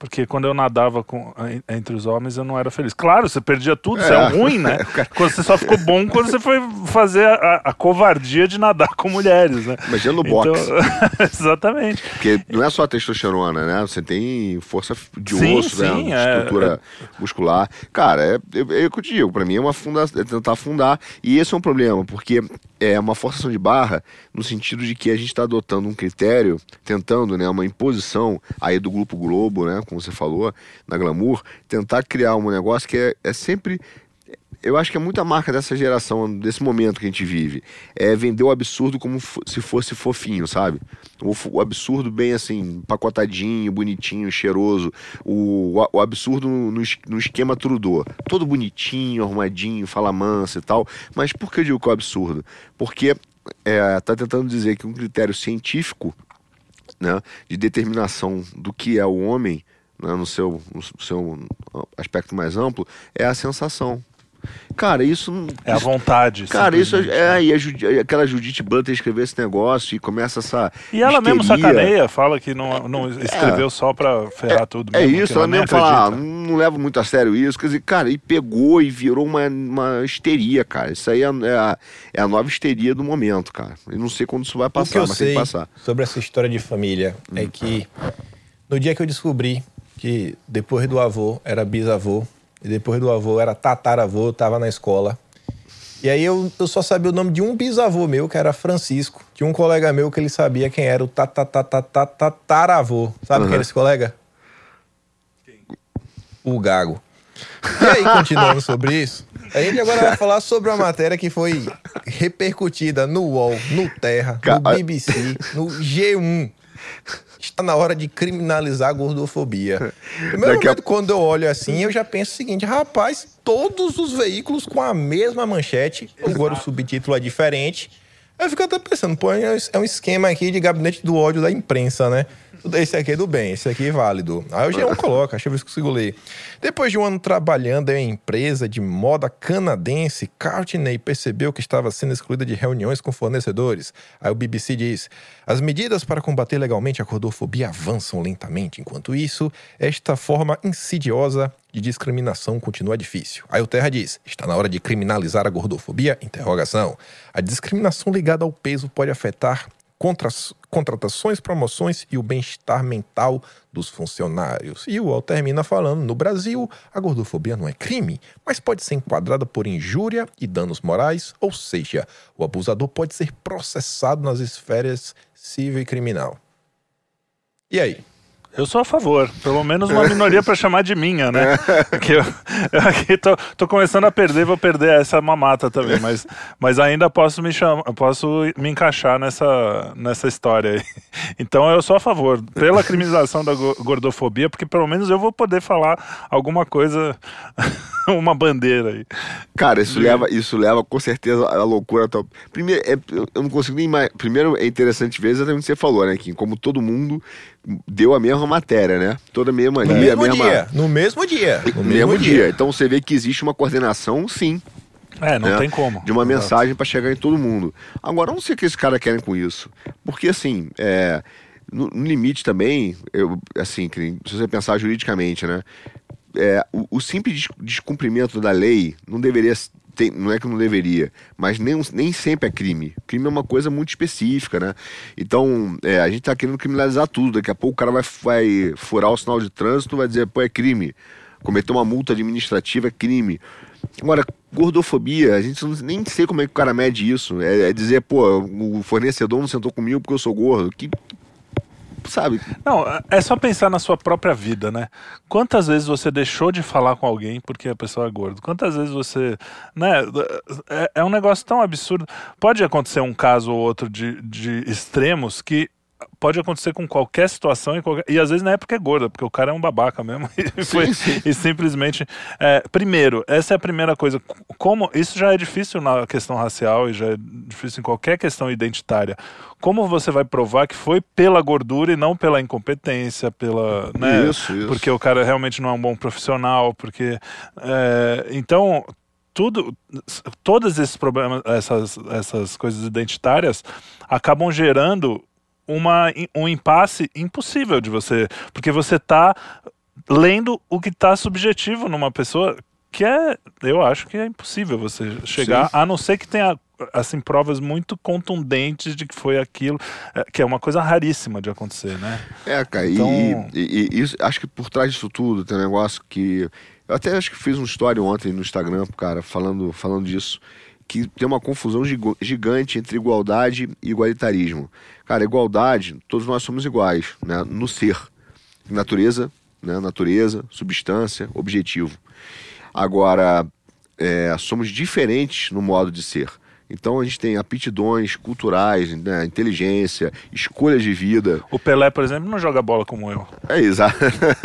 Porque quando eu nadava com, en- entre os homens, eu não era feliz. Claro, você perdia tudo, você é É. ruim, né? Quando você só ficou bom quando você foi fazer a, a covardia de nadar com mulheres, né? Imagina no Então, boxe. exatamente. Porque não é só a testosterona, né? Você tem força de Sim, osso, sim, né? é- Estrutura muscular. Cara, é, é, é o que eu te digo. Pra mim é uma é tentar fundar. E esse é um problema, porque é uma forçação de barra no sentido de que a gente está adotando um critério, tentando, né? Uma imposição aí do Grupo Globo, né? Como você falou, na Glamour, tentar criar um negócio que é, é sempre eu acho que é muita marca dessa geração, desse momento que a gente vive. É vender o absurdo como se fosse fofinho, sabe? O, o absurdo bem assim, pacotadinho, bonitinho, cheiroso. O, o absurdo no, no esquema Trudeau. Todo bonitinho, arrumadinho, fala manso e tal. Mas por que eu digo que é o absurdo? Porque é, tá tentando dizer que um critério científico né, de determinação do que é o homem, né, no, seu, no seu aspecto mais amplo, é a sensação. Cara, isso. não- É a isso- vontade. Cara, isso simplesmente, é. né? E Judi- aquela Judith Butler escreveu esse negócio e começa essa. E ela mesmo sacaneia, fala que não, não escreveu só pra ferrar tudo. É mesmo, que isso, ela nem mesmo fala, ah, não levo muito a sério isso. Quer dizer, cara, e pegou e virou uma, uma histeria, cara. Isso aí é, é a, é a nova histeria do momento, cara. Eu não sei quando isso vai o que passar, eu mas tem que passar. sobre essa história de família é que no dia que eu descobri que depois do avô era bisavô e depois do avô era tataravô, eu tava na escola. E aí eu, eu só sabia o nome de um bisavô meu, que era Francisco. Tinha um colega meu que ele sabia quem era o tataravô. Sabe quem Uhum. era esse colega? o Gago. E aí, continuando sobre isso, a gente agora vai falar sobre uma matéria que foi repercutida no UOL, no Terra, no BBC, no G1. Está na hora de criminalizar a gordofobia. Primeiro Daqui a- momento, quando eu olho assim, eu já penso o seguinte: rapaz, todos os veículos com a mesma manchete, agora o subtítulo é diferente. Eu fico até pensando, pô, é é um esquema aqui de gabinete do ódio da imprensa, né? Esse aqui é do bem, esse aqui é válido. Aí o G1 coloca, deixa eu ver se consigo ler. Depois de um ano trabalhando em uma empresa de moda canadense, Courtney percebeu que estava sendo excluída de reuniões com fornecedores. Aí o BBC diz: as medidas para combater legalmente a gordofobia avançam lentamente. Enquanto isso, esta forma insidiosa de discriminação continua difícil. Aí o Terra diz: está na hora de criminalizar a gordofobia? Interrogação. A discriminação ligada ao peso pode afetar contra- contratações, promoções e o bem-estar mental dos funcionários. E o UOL termina falando: no Brasil, a gordofobia não é crime, mas pode ser enquadrada por injúria e danos morais, ou seja, o abusador pode ser processado nas esferas civil e criminal. E aí? Eu sou a favor. Pelo menos uma minoria pra chamar de minha, né? Porque eu, eu aqui tô, tô começando a perder, vou perder essa mamata também, mas, mas ainda posso me chamar, posso me encaixar nessa, nessa história aí. Então eu sou a favor, pela criminalização da go- gordofobia, porque pelo menos eu vou poder falar alguma coisa, uma bandeira aí. Cara, isso leva, isso leva com certeza à loucura. Tal. Primeiro, é- eu não consigo nem mais. Primeiro, é interessante ver exatamente o que você falou, né, Kim? Como todo mundo deu a mesma matéria, né? Toda a mesma No linha, a mesmo mesma. dia. No mesmo dia. No mesmo dia. Então você vê que existe uma coordenação, sim, É, não né? tem como. de uma Exato. mensagem para chegar em todo mundo. Agora, eu não sei o que esses caras querem com isso. Porque, assim, é, no, no limite também, eu, assim, que se você pensar juridicamente, né? é, o, o simples des- descumprimento da lei não deveria ter- não é que não deveria, mas nem, nem sempre é crime. Crime é uma coisa muito específica, né? Então, é, a gente tá querendo criminalizar tudo. Daqui a pouco o cara vai, vai furar o sinal de trânsito vai dizer, pô, é crime. Cometer uma multa administrativa é crime. Agora, gordofobia, a gente nem sei como é que o cara mede isso. É, é dizer, pô, o fornecedor não sentou comigo porque eu sou gordo. Que, sabe? Não, é só pensar na sua própria vida, né? Quantas vezes você deixou de falar com alguém porque a pessoa é gorda? Quantas vezes você. Né? É, é um negócio tão absurdo. Pode acontecer um caso ou outro de, de extremos que. Pode acontecer com qualquer situação e, qualquer... e às vezes não é porque é gorda, porque o cara é um babaca mesmo e, foi- sim. e simplesmente. é, primeiro, essa é a primeira coisa. Como isso já é difícil na questão racial e já é difícil em qualquer questão identitária. Como você vai provar que foi pela gordura e não pela incompetência, pela. Né? Isso, isso. Porque o cara realmente não é um bom profissional, porque. é, então. Tudo, todos esses problemas, essas, essas coisas identitárias acabam gerando uma, um impasse impossível de você, porque você está lendo o que está subjetivo numa pessoa que é, eu acho que é impossível você chegar, Sim. a não ser que tenha assim provas muito contundentes de que foi aquilo, é, que é uma coisa raríssima de acontecer, né? É, cara, Então- e, e- e isso, acho que por trás disso tudo tem um negócio que. Eu até acho que fiz uma história ontem no Instagram, cara, falando, falando disso. Que tem uma confusão gigante entre igualdade e igualitarismo. Cara, igualdade, todos nós somos iguais, né? No ser. Natureza, né? Natureza, substância, objetivo. Agora, é, somos diferentes no modo de ser. Então a gente tem aptidões culturais, né, inteligência, escolhas de vida. O Pelé, por exemplo, não joga bola como eu. É exato.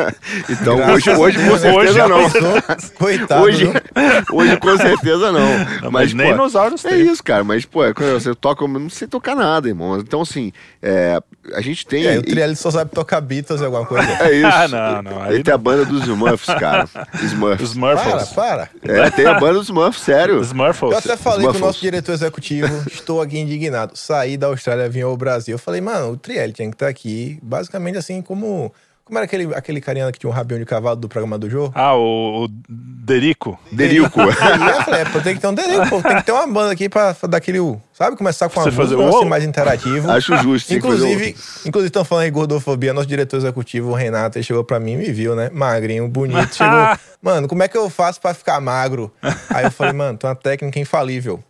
então hoje, hoje com certeza Hoje- não. Coitado. Hoje, hoje com certeza não. Não, mas nem pô, nos áureos É tem. isso, cara. Mas, pô, é quando você toca, eu não sei tocar nada, irmão. Então, assim, é, a gente tem. É, o Trielli só sabe tocar Beatles e alguma coisa. É isso. Ah, não, não, aí Ele tem a banda dos Smurfs, cara. Smurfs. Os Para, Smurfs. para. É, tem a banda dos Smurfs, sério. Smurfs. Eu até falei com o Muffles. nosso diretor executivo, estou aqui indignado. Saí da Austrália, vim ao Brasil. Eu falei, mano, o Trielli tinha que estar aqui, basicamente assim, como. Como era aquele, aquele carinha que tinha um rabinho de cavalo do programa do Jô? Ah, o, o Derico. Derico. Eu falei, é, pô, tem que ter um delirio, pô, tem que ter uma banda aqui pra, pra dar aquele. Sabe, começar com uma Você música fazer, pra ser uou! mais interativo. Acho justo. Inclusive, inclusive estão falando em gordofobia, nosso diretor executivo, o Renato, ele chegou pra mim e me viu, né? Magrinho, bonito. Chegou, mano, como é que eu faço pra ficar magro? Aí eu falei, mano, tem uma técnica infalível.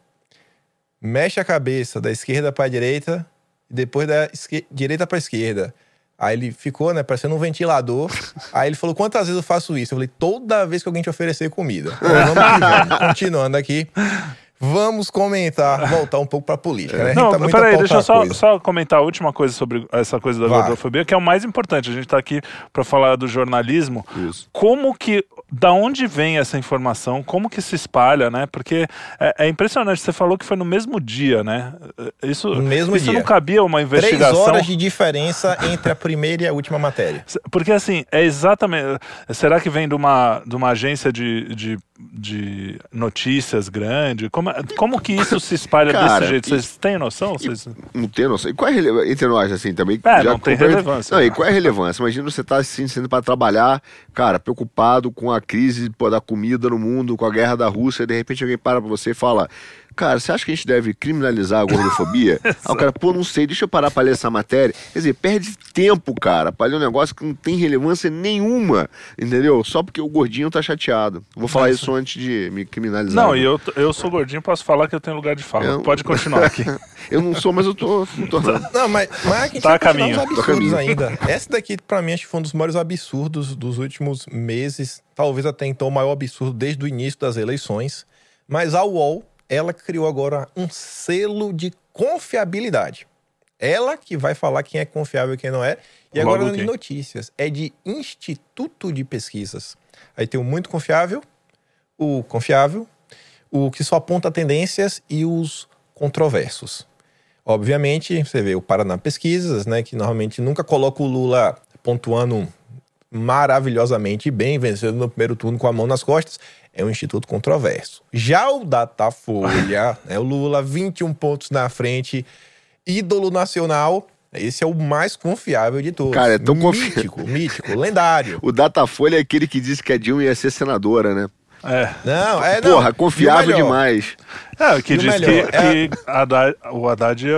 Mexe a cabeça da esquerda pra direita e depois da direita pra esquerda. Aí ele ficou, né, parecendo um ventilador. Aí ele falou: quantas vezes eu faço isso? Eu falei: toda vez que alguém te oferecer comida. Vamos. Continuando aqui. Vamos comentar, voltar um pouco pra política, né? A Não, tá peraí, a deixa eu só, só comentar a última coisa sobre essa coisa da Vai. gordofobia, que é o mais importante. A gente tá aqui pra falar do jornalismo. Isso. Como que. Da onde vem essa informação? Como que se espalha, né? Porque é, é impressionante. Você falou que foi no mesmo dia, né? Isso, No mesmo isso dia. não cabia uma Três investigação. horas de diferença entre a primeira e a última matéria. Porque assim, é exatamente. Será que vem de uma, de uma agência de, de, de notícias grande? Como, como que isso se espalha Cara, desse jeito? Vocês têm noção? Vocês... Não tem noção. E qual é a relevância? Entre nós, assim, também. É, não tem relevância. Não, e qual é a relevância? Imagina você tá assim, sendo para trabalhar, cara, preocupado com a crise pô, da comida no mundo, com a guerra da Rússia, e de repente alguém para pra você e fala. Cara, você acha que a gente deve criminalizar a gordofobia? Aí o cara, pô, não sei, deixa eu parar pra ler essa matéria. Quer dizer, perde tempo, cara, pra ler um negócio que não tem relevância nenhuma, entendeu? Só porque o gordinho tá chateado. Vou falar Nossa. isso antes de me criminalizar. Não, e eu, eu sou gordinho, posso falar que eu tenho lugar de fala. Eu- Pode continuar aqui. Eu não sou, mas eu tô me tornando. Não, mas, mas a gente Tá a caminho. uns Tá absurdos caminho. ainda. Essa daqui, pra mim, acho que foi um dos maiores absurdos dos últimos meses. Talvez até então o maior absurdo desde o início das eleições. Mas a UOL, ela criou agora um selo de confiabilidade. Ela que vai falar quem é confiável e quem não é. E agora não é de notícias, é de Instituto de Pesquisas. Aí tem o muito confiável, o confiável, o que só aponta tendências e os controversos. Obviamente, você vê o Paraná Pesquisas, né, que normalmente nunca coloca o Lula pontuando maravilhosamente bem, vencendo no primeiro turno com a mão nas costas, é um instituto controverso. Já o Datafolha, né, o Lula 21 pontos na frente, ídolo nacional, esse é o mais confiável de todos. Cara, é tão confi- mítico, mítico, lendário. O Datafolha é aquele que disse que a Dilma ia ser senadora, né? É. Não, é não. Porra, confiável melhor, demais. É, que E o diz que, melhor, é- que Haddad- o Haddad ia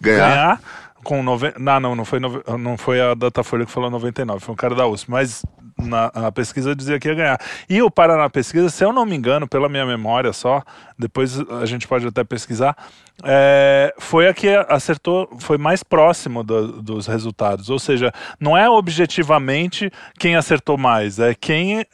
Ganhar. ganhar, com nove... Não, não, não foi, nove- não foi a Datafolha que falou 99, foi um cara da USP, mas na a pesquisa dizia que ia ganhar. E o Paraná Pesquisa, se eu não me engano, pela minha memória só, depois a gente pode até pesquisar, é, foi a que acertou, foi mais próximo do- dos resultados. Ou seja, não é objetivamente quem acertou mais, é quem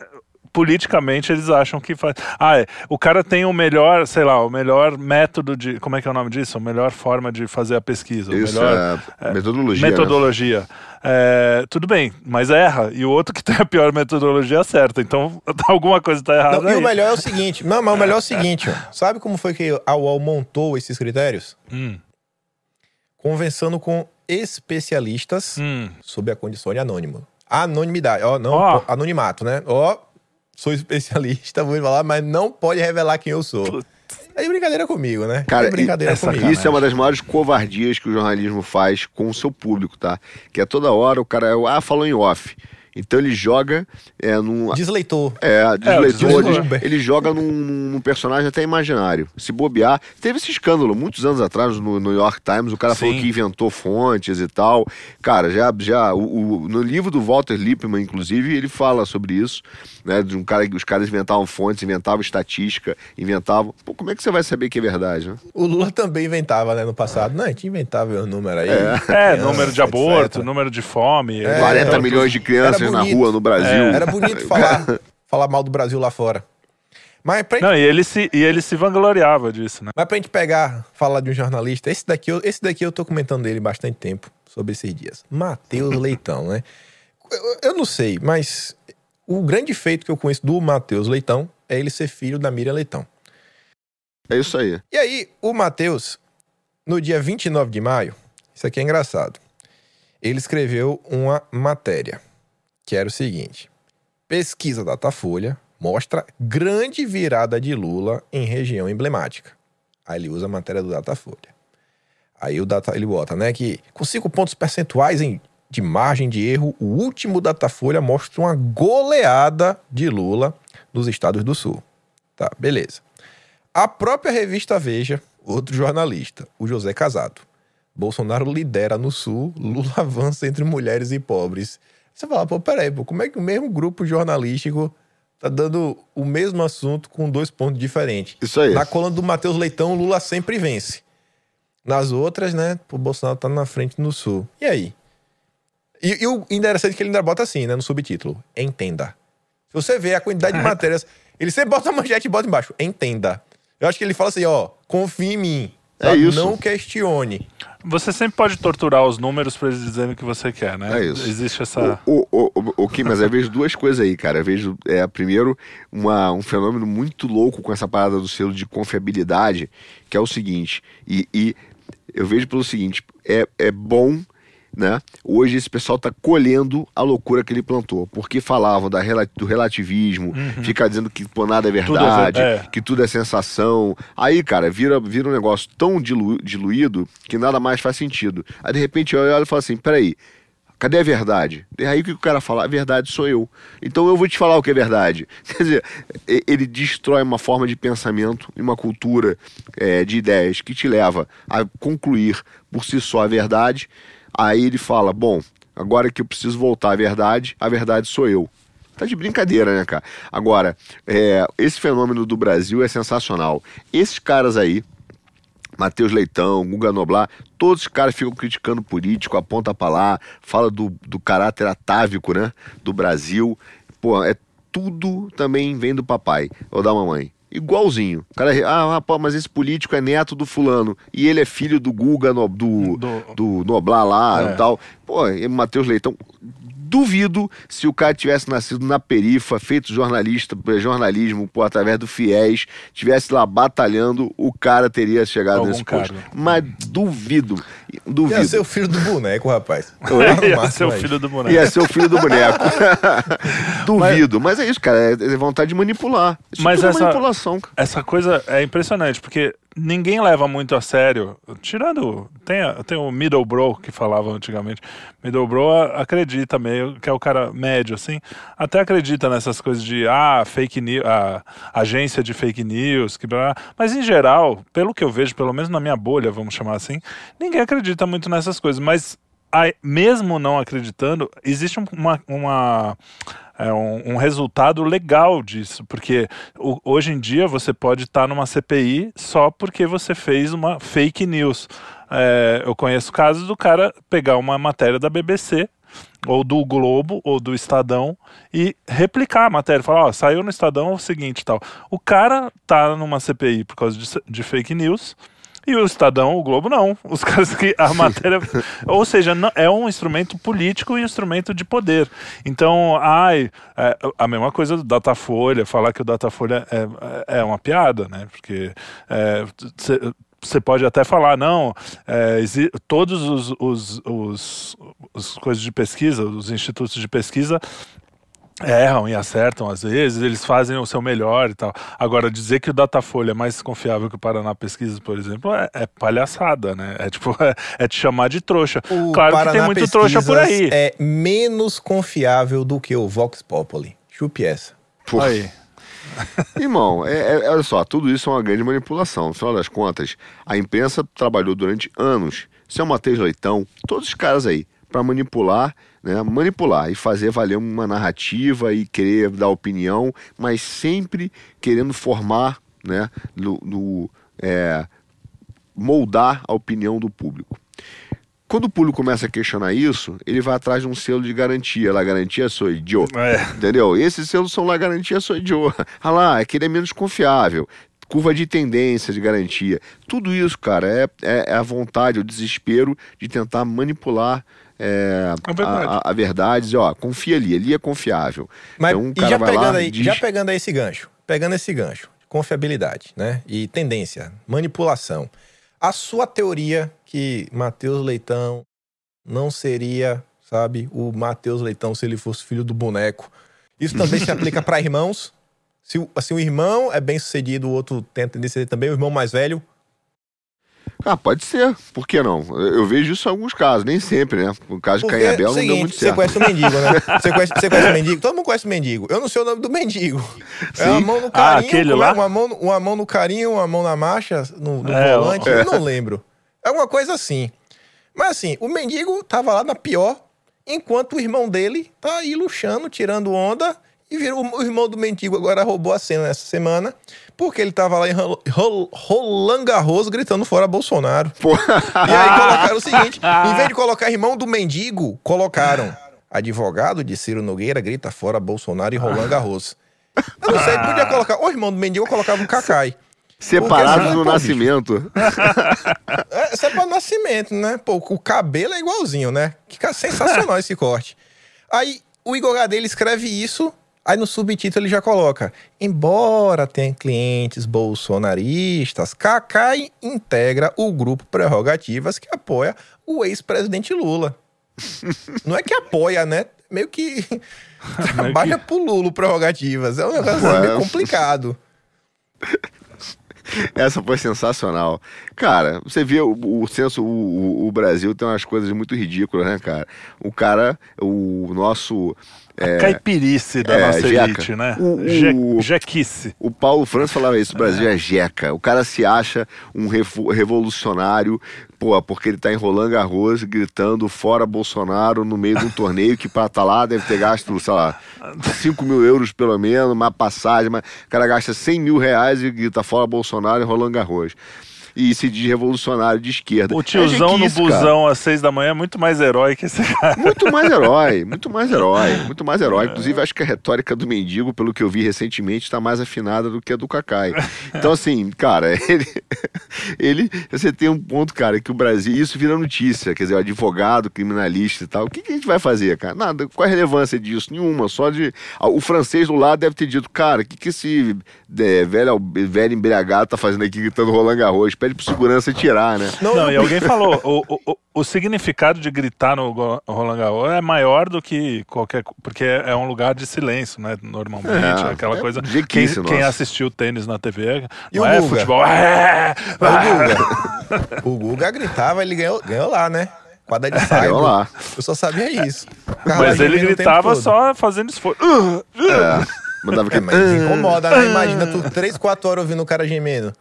politicamente eles acham que faz. Ah, é. O cara tem o melhor, sei lá, o melhor método de. Como é que é o nome disso? A melhor forma de fazer a pesquisa. Isso melhor, é metodologia. né? metodologia. É, tudo bem, mas erra. E o outro que tem a pior metodologia acerta. Então alguma coisa está errada. Não, e o melhor é o seguinte, não, mas o melhor é o seguinte, ó. sabe como foi que a UOL montou esses critérios? Hum, Conversando com especialistas hum. sobre a condição de anônimo. Anonimidade, ó, não, pô, anonimato, né? Ó, sou especialista, vou falar, mas não pode revelar quem eu sou. É de brincadeira comigo, né? Cara, é de brincadeira essa comigo. cara- Isso é uma das maiores covardias que o jornalismo faz com o seu público, tá? Que é toda hora o cara, ah, falou em off. Então ele joga é, num, Desleitor. É, desleitor, desleitor. ele, ele joga num, num personagem até imaginário. Se bobear. Teve esse escândalo muitos anos atrás no New York Times, o cara falou Sim. que inventou fontes e tal. Cara, já. já o, o- no livro do Walter Lippmann, inclusive, ele fala sobre isso. Né, de um cara, os caras inventavam fontes, inventavam estatística, inventavam. Pô, como é que você vai saber que é verdade, né? O Lula também inventava, né, no passado. Não, a gente inventava o número aí. É, criança, número de etc. aborto, número de fome. É, 40 é, milhões de crianças era na bonito. rua no Brasil. Era bonito falar, falar mal do Brasil lá fora. Mas pra, gente, Não, e ele, se, e ele se vangloriava disso, né? mas pra gente pegar, falar de um jornalista, esse daqui, eu- esse daqui eu tô comentando dele bastante tempo, sobre esses dias. Matheus Leitão, né? Eu, eu não sei, mas o grande feito que eu conheço do Matheus Leitão é ele ser filho da Miriam Leitão. É isso aí. E aí, o Matheus, no dia 29 de maio, isso aqui é engraçado, ele escreveu uma matéria, que era o seguinte: pesquisa Datafolha mostra grande virada de Lula em região emblemática. Aí ele usa a matéria do Datafolha. Aí o data, ele bota, né, que com cinco pontos percentuais em, de margem de erro, o último Datafolha mostra uma goleada de Lula nos estados do Sul. Tá, beleza. A própria revista Veja, outro jornalista, o José Casado. Bolsonaro lidera no Sul, Lula avança entre mulheres e pobres. Você fala, pô, peraí, pô, como é que o mesmo grupo jornalístico tá dando o mesmo assunto com dois pontos diferentes? Isso aí. Na coluna do Matheus Leitão, o Lula sempre vence. Nas outras, né, o Bolsonaro tá na frente no Sul. E aí? E, e o interessante é que ele ainda bota assim, né, no subtítulo. Entenda. Se você vê a quantidade de matérias, ele sempre bota a manchete e bota embaixo. Entenda. Eu acho que ele fala assim, ó, confie em mim. É isso. Não questione. Você sempre pode torturar os números pra eles dizerem o que você quer, né? É isso. Existe essa. O, o, o, o Kim, mas eu vejo duas coisas aí, cara. Eu vejo, é, primeiro, uma, um fenômeno muito louco com essa parada do selo de confiabilidade, que é o seguinte, e, e eu vejo pelo seguinte, é, é bom, né? Hoje esse pessoal tá colhendo a loucura que ele plantou, porque falavam da, do relativismo, fica dizendo que pô, nada é Uhum. Tudo é verdade, é. que tudo é sensação. Aí, cara, vira, vira um negócio tão dilu- diluído que nada mais faz sentido. Aí, de repente, eu olho e falo assim, peraí, Cadê a verdade? E aí o que o cara fala? A verdade sou eu. Então eu vou te falar o que é verdade. Quer dizer, ele destrói uma forma de pensamento e uma cultura é, de ideias que te leva a concluir por si só a verdade. Aí ele fala: bom, agora que eu preciso voltar à verdade, a verdade sou eu. Tá de brincadeira, né, cara? Agora, é, esse fenômeno do Brasil é sensacional. Esses caras aí, Matheus Leitão, Guga Noblar, todos os caras ficam criticando político, aponta pra lá, fala do, do caráter atávico, né, do Brasil. Pô, é tudo também vem do papai ou da mamãe. Igualzinho. O cara, ah, pô, mas esse político é neto do fulano e ele é filho do Guga, no- do, Do- do Noblar lá É. e tal. Pô, Matheus Leitão. Duvido se o cara tivesse nascido na perifa, feito jornalista, jornalismo pô, através do FIES, tivesse lá batalhando, o cara teria chegado Algum nesse posto. Mas duvido, duvido. Ia ser o filho do boneco, rapaz. Ia ser o filho do boneco. Ia ser o filho do boneco. Duvido. Mas, é isso, cara. É é vontade de manipular. Isso Mas tudo é essa- manipulação. cara. Essa coisa é impressionante, porque ninguém leva muito a sério. Tirando. Tem, tem o Middlebrough que falava antigamente. Middlebrough a- acredita meio, que é o cara médio, assim. Até acredita nessas coisas de ah, fake news, a agência de fake news, que blá, mas em geral, pelo que eu vejo, pelo menos na minha bolha, vamos chamar assim, ninguém acredita muito nessas coisas. Mas mesmo não acreditando, existe um- uma, uma é um, um resultado legal disso, porque o- hoje em dia você pode estar numa CPI só porque você fez uma fake news. É, eu conheço casos do cara pegar uma matéria da BBC ou do Globo ou do Estadão e replicar a matéria, falar, ó, saiu no Estadão o seguinte tal. O cara tá numa CPI por causa de, de fake news. E o Estadão, o Globo, não. Os caras que a matéria. Ou seja, não- é um instrumento político e um instrumento de poder. Então, ai, é, a mesma coisa do Datafolha, falar que o Datafolha é, é uma piada, né? Porque você pode até falar, não, é, todos os, os, os, os coisas de pesquisa, os institutos de pesquisa erram e acertam às vezes, eles fazem o seu melhor e tal. Agora, dizer que o Datafolha é mais confiável que o Paraná Pesquisas, por exemplo, é, é palhaçada, né? É tipo, é, é te chamar de trouxa. O claro que tem Paraná muito trouxa por aí. É menos confiável do que o Vox Populi. Chupe essa. Aí. Irmão, é, é- olha só, tudo isso é uma grande manipulação. No final das contas, a imprensa trabalhou durante anos, seu Matheus Leitão, todos os caras aí, para manipular, né? Manipular e fazer valer uma narrativa e querer dar opinião, mas sempre querendo formar, né? No, no, é, moldar a opinião do público. Quando o público começa a questionar isso, ele vai atrás de um selo de garantia. La garantia sou eu. É. Entendeu? Esses selos são lá garantia sou eu. Ah lá, aquele é menos confiável. Curva de tendência de garantia. Tudo isso, cara, é, é, é a vontade, o desespero de tentar manipular é, É verdade. A, a, verdade. Dizer, ó, confia ali, ali é confiável. Mas então, e cara já vai pegando, lá aí, diz, já pegando aí esse gancho, pegando esse gancho, confiabilidade, né? E tendência, manipulação. A sua teoria que Matheus Leitão não seria, sabe, o Matheus Leitão se ele fosse filho do boneco. Isso também se aplica para irmãos. Se o- assim, o irmão é bem sucedido, o outro tem a tendência também, o irmão mais velho. Ah, pode ser. Por que não? Eu, vejo isso em alguns casos, nem sempre, né? O caso de Porque, Caim e Abel não deu seguinte, muito você certo. conhece o mendigo, né? Você conhece, você conhece o mendigo? Todo mundo conhece o mendigo. Eu não sei o nome do mendigo. É uma Sim. mão no Ah, carinho, aquele como é? lá? Uma, mão, no- uma mão no carinho, uma mão na marcha, no, no É, volante, é. eu não lembro. É alguma coisa assim. Mas assim, o mendigo tava lá na pior, enquanto o irmão dele tá aí luxando, tirando onda, E virou, o irmão do mendigo agora roubou a cena nessa semana, porque ele tava lá em Rol- Rol- Roland Garros gritando fora Bolsonaro. Pô, E aí colocaram o seguinte: em vez de colocar irmão do mendigo, colocaram advogado de Ciro Nogueira grita fora Bolsonaro e Roland Garros. Eu não sei, podia colocar o irmão do mendigo, eu colocava um Cacai. separados Porque, no pô, nascimento. É, isso é pra nascimento, né? Pô, o cabelo é igualzinho, né? Que sensacional esse corte. Aí o Igor Gadelha escreve isso, aí no subtítulo ele já coloca: Embora tenha clientes bolsonaristas, Cacai integra o grupo Prerrogativas que apoia o ex-presidente Lula. Não é que apoia, né? Meio que trabalha pro Lula o Prerrogativas. É um negócio meio complicado. Essa foi sensacional. Cara, você vê o, o censo, o, o- Brasil tem umas coisas muito ridículas, né, cara? O cara, o nosso. é, Caipirice da é, nossa jeca. elite, né? O- Je- Jequice. O Paulo França falava isso, o Brasil é jeca. O cara se acha um revo- revolucionário, pô, porque ele tá em Roland Garros gritando fora Bolsonaro no meio de um torneio que pra tá lá deve ter gasto, sei lá, 5 mil euros pelo menos, uma passagem, mas o cara gasta 100 mil reais e grita fora Bolsonaro em Roland Garros. E se diz revolucionário de esquerda. O tiozão É no jequice, cara. busão às seis da manhã é muito mais herói que esse cara. Muito mais herói, muito mais herói, muito mais herói. Inclusive, acho que a retórica do mendigo, pelo que eu vi recentemente, está mais afinada do que a do Cacai. Então, assim, cara, ele, ele. Você tem um ponto, cara, que o Brasil. Isso vira notícia, quer dizer, o advogado, criminalista e tal. O que, que a gente vai fazer, cara? Nada. Qual a relevância disso? Nenhuma. Só de. ah, O francês do lado deve ter dito, cara, o que, que esse é, velho, velho embriagado tá fazendo aqui gritando Roland Garros? Pede pro segurança tirar, né? Não, e alguém falou, o, o, o- significado de gritar no Roland Garros é maior do que qualquer... Porque é é um lugar de silêncio, né? Normalmente, É, aquela é coisa... Quem, quem assistiu tênis na TV E não o é Guga? futebol, é... O Guga. o Guga gritava, ele ganhou, ganhou lá, né? Quadra de saia. Ganhou lá. Eu só sabia isso. Mas ele gritava só fazendo esforço. É, mandava que. É, mas incomoda, né? Imagina tu 3, 4 horas ouvindo o cara gemendo.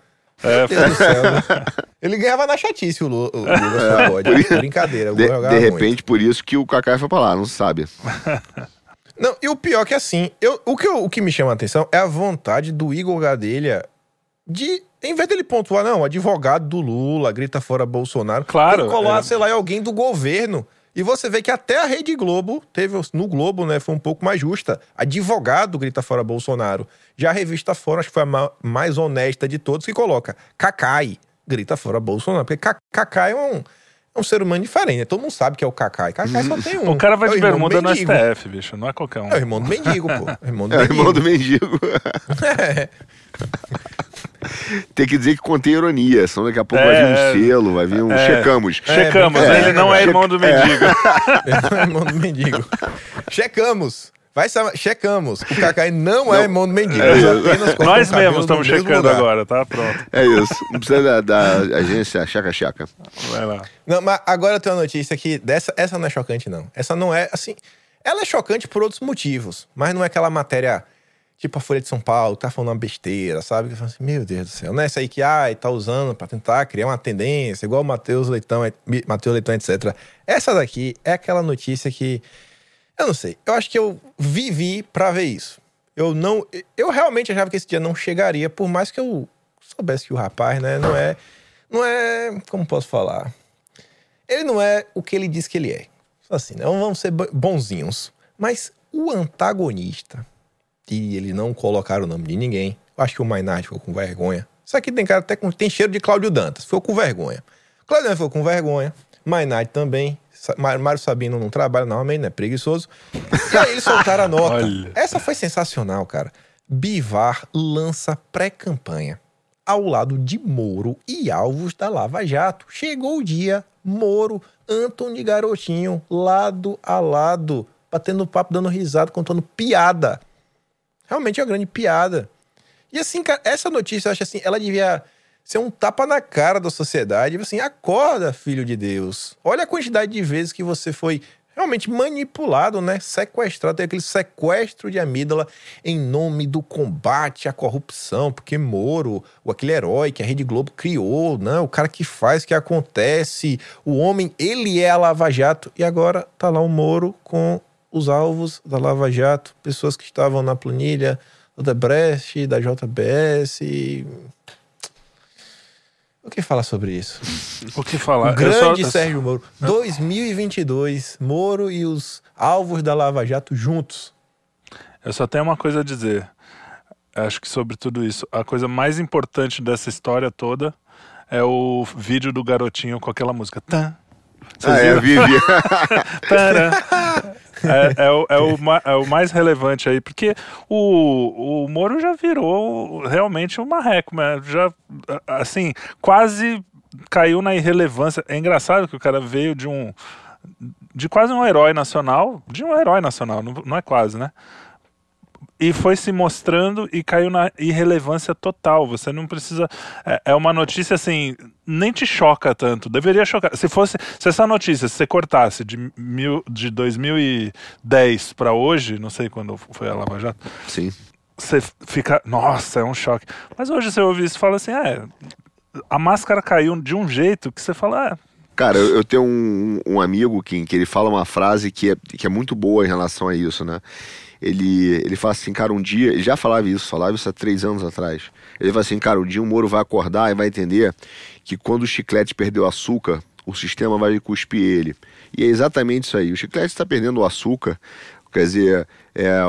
É, Deus céu. né? Ele ganhava na chatice o, Lu, o pode. É, isso- Brincadeira, o De, de muito. repente, por isso que o Kaká foi pra lá, não se sabe. Não, e o pior é que assim, eu, o, que eu- o que me chama a atenção é a vontade do Igor Gadelha de, em vez dele pontuar, não, advogado do Lula, grita fora Bolsonaro, Claro, ele colar, é. sei lá, alguém do governo. E você vê que até a Rede Globo teve, no Globo, né, foi um pouco mais justa. Advogado grita fora Bolsonaro. Já a revista Fora, acho que foi a ma- mais honesta de todos, que coloca Cacai grita fora Bolsonaro. Porque Ca- Cacai é um, é um ser humano diferente, né? Todo mundo sabe que é o Cacai. Cacai só tem um. O cara vai É o de bermuda no. STF, bicho. Não é qualquer um. É o irmão do mendigo, pô. É o irmão do É mendigo. irmão do mendigo. É. Tem que dizer que contém ironia, senão daqui a pouco É, vai vir um é. selo, vai vir um. É. Checamos. Checamos, É, ele não é irmão do mendigo. É irmão do mendigo. Checamos. Vai checamos. O Cacai não, é irmão do mendigo. É Nós mesmos estamos checando lugar. agora, tá? Pronto. É isso. Não precisa da, da agência Chaca Chaca. Vai lá. Não, mas agora eu tenho uma notícia aqui. Dessa, essa não é chocante, não. Essa não é, assim... Ela é chocante por outros motivos. Mas não é aquela matéria... Tipo a Folha de São Paulo, tá falando uma besteira, sabe? Que assim, meu Deus do céu. Não é essa aí que, ai, tá usando pra tentar criar uma tendência, igual o Matheus Leitão, Matheus Leitão, etc. Essa daqui é aquela notícia que... Eu não sei. Eu acho que eu vivi pra ver isso. Eu não. Eu realmente achava que esse dia não chegaria, por mais que eu soubesse que o rapaz, né, não é. Não é. Como posso falar? Ele não é o que ele diz que ele é. Assim, não vamos ser bo- bonzinhos. Mas o antagonista, e eles não colocaram o nome de ninguém, eu acho que o Maynard ficou com vergonha. Isso aqui tem cara até com. Tem cheiro de Cláudio Dantas, ficou com vergonha. Cláudio Dantas ficou com vergonha. Maynard também. Mário Sabino não trabalha normalmente, né? Preguiçoso. E aí eles soltaram a nota. Olha. Essa foi sensacional, cara. Bivar lança pré-campanha. Ao lado de Moro e alvos da Lava Jato. Chegou o dia, Moro, Antônio Garotinho, lado a lado, batendo papo, dando risada, contando piada. Realmente é uma grande piada. E assim, cara, essa notícia, eu acho assim, ela devia ser um tapa na cara da sociedade. Assim, acorda, filho de Deus. Olha a quantidade de vezes que você foi realmente manipulado, né? Sequestrado. Tem aquele sequestro de amígdala em nome do combate à corrupção. Porque Moro, o aquele herói que a Rede Globo criou, né? O cara que faz, que acontece. O homem, ele é a Lava Jato. E agora tá lá o Moro com os alvos da Lava Jato, pessoas que estavam na planilha da Brecht, da JBS. O que falar sobre isso? O que falar? O grande Eu só- Sérgio Moro. 2022, Moro e os alvos da Lava Jato juntos. Eu só tenho uma coisa a dizer. Acho que sobre tudo isso, a coisa mais importante dessa história toda é o vídeo do garotinho com aquela música. Tan. Vocês Ah, é, viram? Vivi. É, é o, é, o, é o mais relevante aí, porque o, o Moro já virou realmente um marreco? Já, assim, quase caiu na irrelevância. É engraçado que o cara veio de um. de quase um herói nacional, de um herói nacional, não, não é quase, né? E foi se mostrando e caiu na irrelevância total. Você não precisa. É, é uma notícia assim, nem te choca tanto. Deveria chocar. Se fosse. Se essa notícia se você cortasse de, mil, de 2010 para hoje, não sei quando foi a Lava Jato, Sim. você fica. Nossa, é um choque. Mas hoje você ouve isso e fala assim: é. A máscara caiu de um jeito que você fala. É, Cara, eu, tenho um, um amigo, Kim, que ele fala uma frase que é, que é muito boa em relação a isso, né? Ele, ele fala assim, cara, um dia. Ele já falava isso, falava isso há três anos atrás. Ele fala assim, cara, um dia o Moro vai acordar e vai entender que quando o chiclete perdeu açúcar, o sistema vai cuspir ele. E é exatamente isso aí. O chiclete está perdendo o açúcar. Quer dizer, é,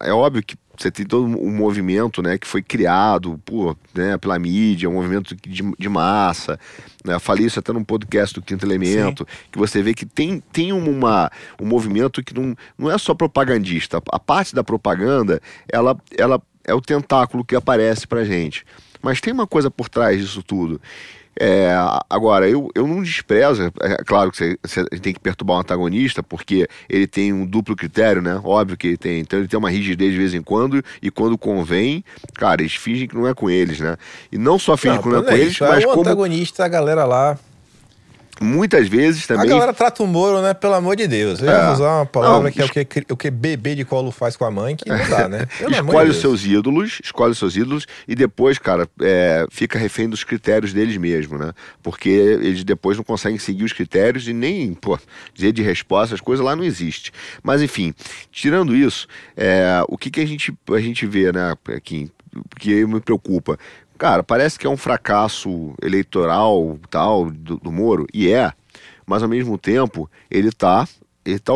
é óbvio que você tem todo um movimento né, que foi criado por, né, pela mídia, um movimento de, de massa. Né? Falei isso até num podcast do Quinto Elemento, que você vê que tem, tem uma, um movimento que não, não é só propagandista. A parte da propaganda, ela, ela é o tentáculo que aparece pra gente. Mas tem uma coisa por trás disso tudo. É, agora, eu, eu não desprezo, é claro que você, você tem que perturbar um antagonista, porque ele tem um duplo critério, né? Óbvio que ele tem. Então ele tem uma rigidez de vez em quando, e quando convém, cara, eles fingem que não é com eles, né? E não só fingem que não é não com é eles, isso, mas é o como antagonista, a galera lá. Muitas vezes A também. galera trata o Moro, né? Pelo amor de Deus. Eu É. usar uma palavra Não, que é o que, o que bebê de colo faz com a mãe, que não dá, né? Pelo escolhe de os Deus. seus ídolos, escolhe os seus ídolos e depois, cara, é, fica refém dos critérios deles mesmo, né? Porque eles depois não conseguem seguir os critérios e nem, pô, dizer de resposta, as coisas lá não existem. Mas enfim, tirando isso, é, o que, que a, gente, a gente vê, né, aqui, que me preocupa. Cara, parece que é um fracasso eleitoral tal do, do Moro, e é, mas ao mesmo tempo ele tá, ele tá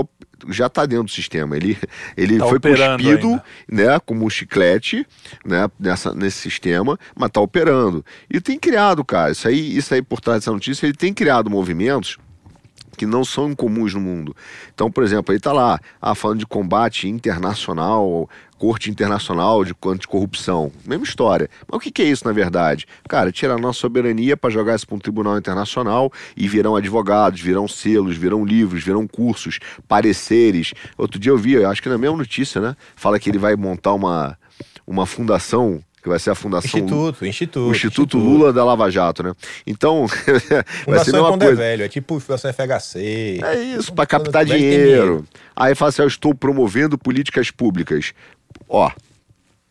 já está dentro do sistema. Ele, ele Tá foi cuspido ainda. né, como um chiclete né, nessa, nesse sistema, mas está operando. E tem criado, cara, isso aí, isso aí por trás dessa notícia, ele tem criado movimentos que não são incomuns no mundo. Então, por exemplo, aí está lá, ah, falando de combate internacional, corte internacional de anticorrupção. Mesma história. Mas o que, que é isso, na verdade? Cara, tirar a nossa soberania para jogar isso para um tribunal internacional e virão advogados, virão selos, virão livros, virão cursos, pareceres. Outro dia eu vi, acho que na mesma notícia, né? Fala que ele vai montar uma, uma fundação que vai ser a Fundação Instituto, Instituto. o Instituto Lula da Lava Jato, né? Então, vai ser a mesma quando é coisa. velho, é tipo Fundação FHC. É isso, para captar dinheiro. Aí fala assim: eu estou promovendo políticas públicas. Ó,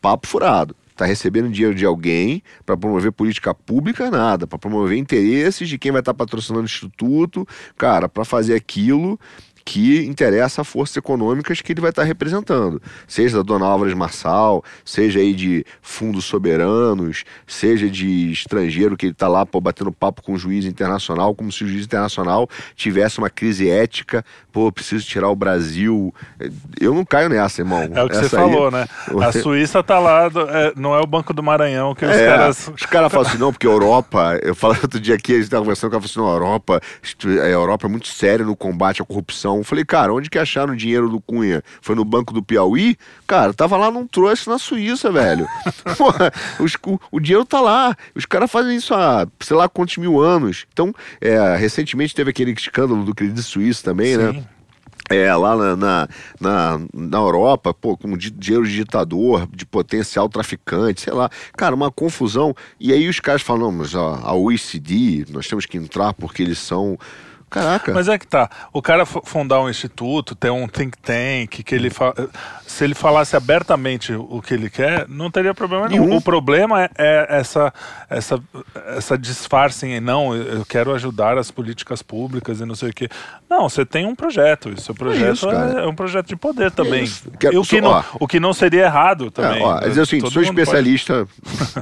papo furado. Tá recebendo dinheiro de alguém para promover política pública, nada. Para promover interesses de quem vai estar patrocinando o instituto, cara, para fazer aquilo que interessa a forças econômicas que ele vai estar representando. Seja da Dona Álvares Marçal, seja aí de fundos soberanos, seja de estrangeiro que ele está lá pô, batendo papo com o juiz internacional, como se o juiz internacional tivesse uma crise ética, pô, preciso tirar o Brasil. Eu não caio nessa, irmão. É o que Essa você aí- falou, né? A Suíça tá lá, é, não é o Banco do Maranhão que os É, caras. os caras falam assim, não, porque a Europa, eu falei outro dia aqui, a gente tava conversando, o cara falou assim, não, a Europa, a Europa é muito séria no combate à corrupção. Eu falei, cara, onde que acharam o dinheiro do Cunha? Foi no Banco do Piauí? Cara, tava lá num trouxe na Suíça, velho. Porra, os- o, o dinheiro tá lá. Os caras fazem isso há, sei lá, quantos mil anos. Então, é, recentemente teve aquele escândalo do Credit Suisse também, né? Sim. É, lá na, na, na, na Europa, pô, com di- dinheiro de ditador, de potencial traficante, sei lá. Cara, uma confusão. E aí os caras falam, mas a, a OECD, nós temos que entrar porque eles são Caraca. Mas é que tá. O cara fundar um instituto, ter um think tank, que ele fa... se ele falasse abertamente o que ele quer, não teria problema nenhum. Nenhum. O problema é, é essa, essa, essa disfarce em não, eu quero ajudar as políticas públicas e não sei o quê. Não, você tem um projeto. E seu projeto isso, cara. é, é um projeto de poder também. isso. Quero- E o, que só- não, ó. o que não seria errado também. É, ó, é dizer assim, Todo sou mundo pode- especialista,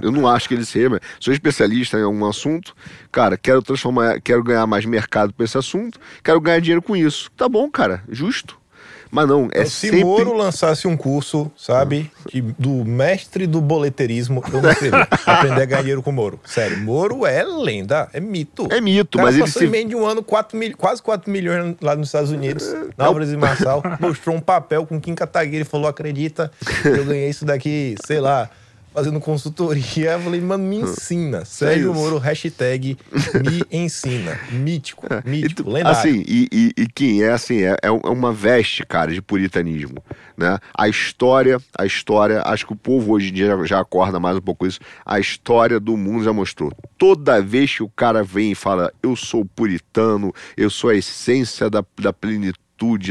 eu não acho que ele seja, mas sou especialista em algum assunto, cara, quero transformar, quero ganhar mais mercado esse assunto, quero ganhar dinheiro com isso. Tá bom, cara, justo. Mas não, é Então, Se sempre... Moro lançasse um curso, sabe, de- do mestre do boleterismo, eu não. Aprender a ganhar dinheiro com Moro. Sério, Moro é lenda, é mito. É mito, mas ele passou se... em meio de um ano quatro mil, quase 4 milhões lá nos Estados Unidos, na Álvares e Marçal, mostrou um papel com Kim Kataguiri e falou, acredita, eu ganhei isso daqui, sei lá, fazendo consultoria. Eu falei, mano, me ensina. Sérgio isso. Moro, hashtag me ensina. Mítico, mítico, E, lendário. Assim, e, e, e Kim, é assim, é, é é uma veste, cara, de puritanismo, né? A história, a história, acho que o povo hoje em dia já, já acorda mais um pouco isso, a história do mundo já mostrou. Toda vez que o cara vem e fala, eu sou puritano, eu sou a essência da, da plenitude,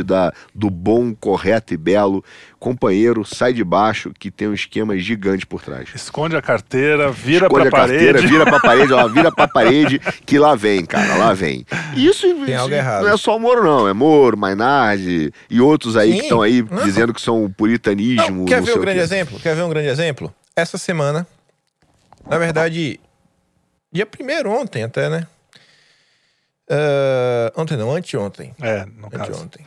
da, do bom, correto e belo, companheiro, sai de baixo que tem um esquema gigante por trás. Esconde a carteira, vira pra a carteira, parede. vira pra parede, ó, vira pra parede, que lá vem, cara, lá vem. E Isso, Tem algo isso errado. não é só o Moro, não. É Moro, Mainardi e outros aí Sim, que estão aí não. dizendo que são puritanismo. Não, quer não ver um grande quê. exemplo? Quer ver um grande exemplo? Essa semana, na verdade, dia primeiro ontem até, né? Ah, ontem não, anteontem. É, no caso. Anteontem.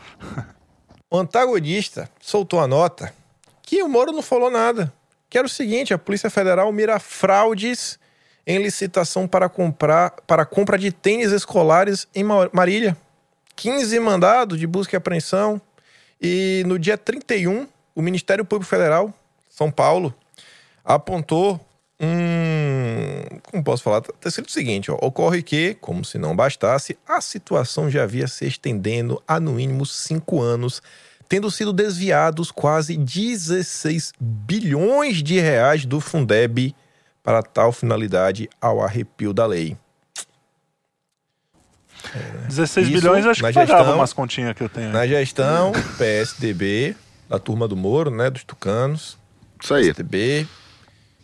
O antagonista soltou a nota que o Moro não falou nada. Que era o seguinte: a Polícia Federal mira fraudes em licitação para comprar para compra de tênis escolares em Ma- Marília. 15 mandados de busca e apreensão. E no dia 31, o Ministério Público Federal, São Paulo, apontou um. Como posso falar? Está escrito o seguinte: ó, ocorre que, como se não bastasse, a situação já havia se estendendo há no mínimo cinco anos, tendo sido desviados quase 16 bilhões de reais do Fundeb para tal finalidade ao arrepio da lei. 16 Isso, bilhões, acho na que pagava gestão- umas continhas que eu tenho. aí. Na gestão PSDB, da turma do Moro, né? Dos tucanos. Isso aí. PSDB.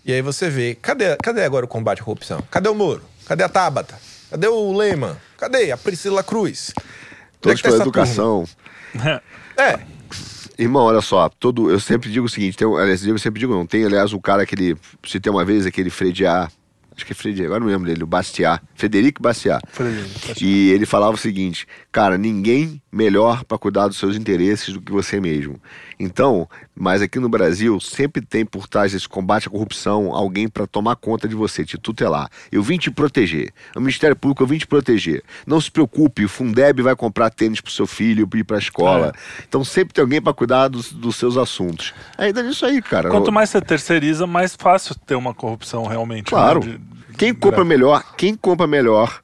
E aí você vê, cadê, cadê agora o combate à corrupção? Cadê o Moro? Cadê a Tabata? Cadê o Lehman? Cadê a Priscila Cruz? É Todos tá pela essa educação. É, Irmão, olha só, todo, eu sempre digo o seguinte, tem, um- aliás, eu sempre digo não, tem aliás o cara que ele, citei uma vez, aquele Frediar, acho que é Frediar, agora não lembro dele, o Bastiat, Frederico Bastiat. Frederico, E ele falava o seguinte, cara, ninguém melhor para cuidar dos seus interesses do que você mesmo. Então, mas aqui no Brasil sempre tem por trás desse combate à corrupção alguém para tomar conta de você, te tutelar. Eu vim te proteger. O Ministério Público eu vim te proteger. Não se preocupe, o Fundeb vai comprar tênis pro seu filho ir para a escola. Então sempre tem alguém para cuidar dos, dos seus assuntos. Ainda nisso aí, cara. Quanto mais você terceiriza, mais fácil ter uma corrupção realmente. Claro. né, de- Quem compra melhor, quem compra melhor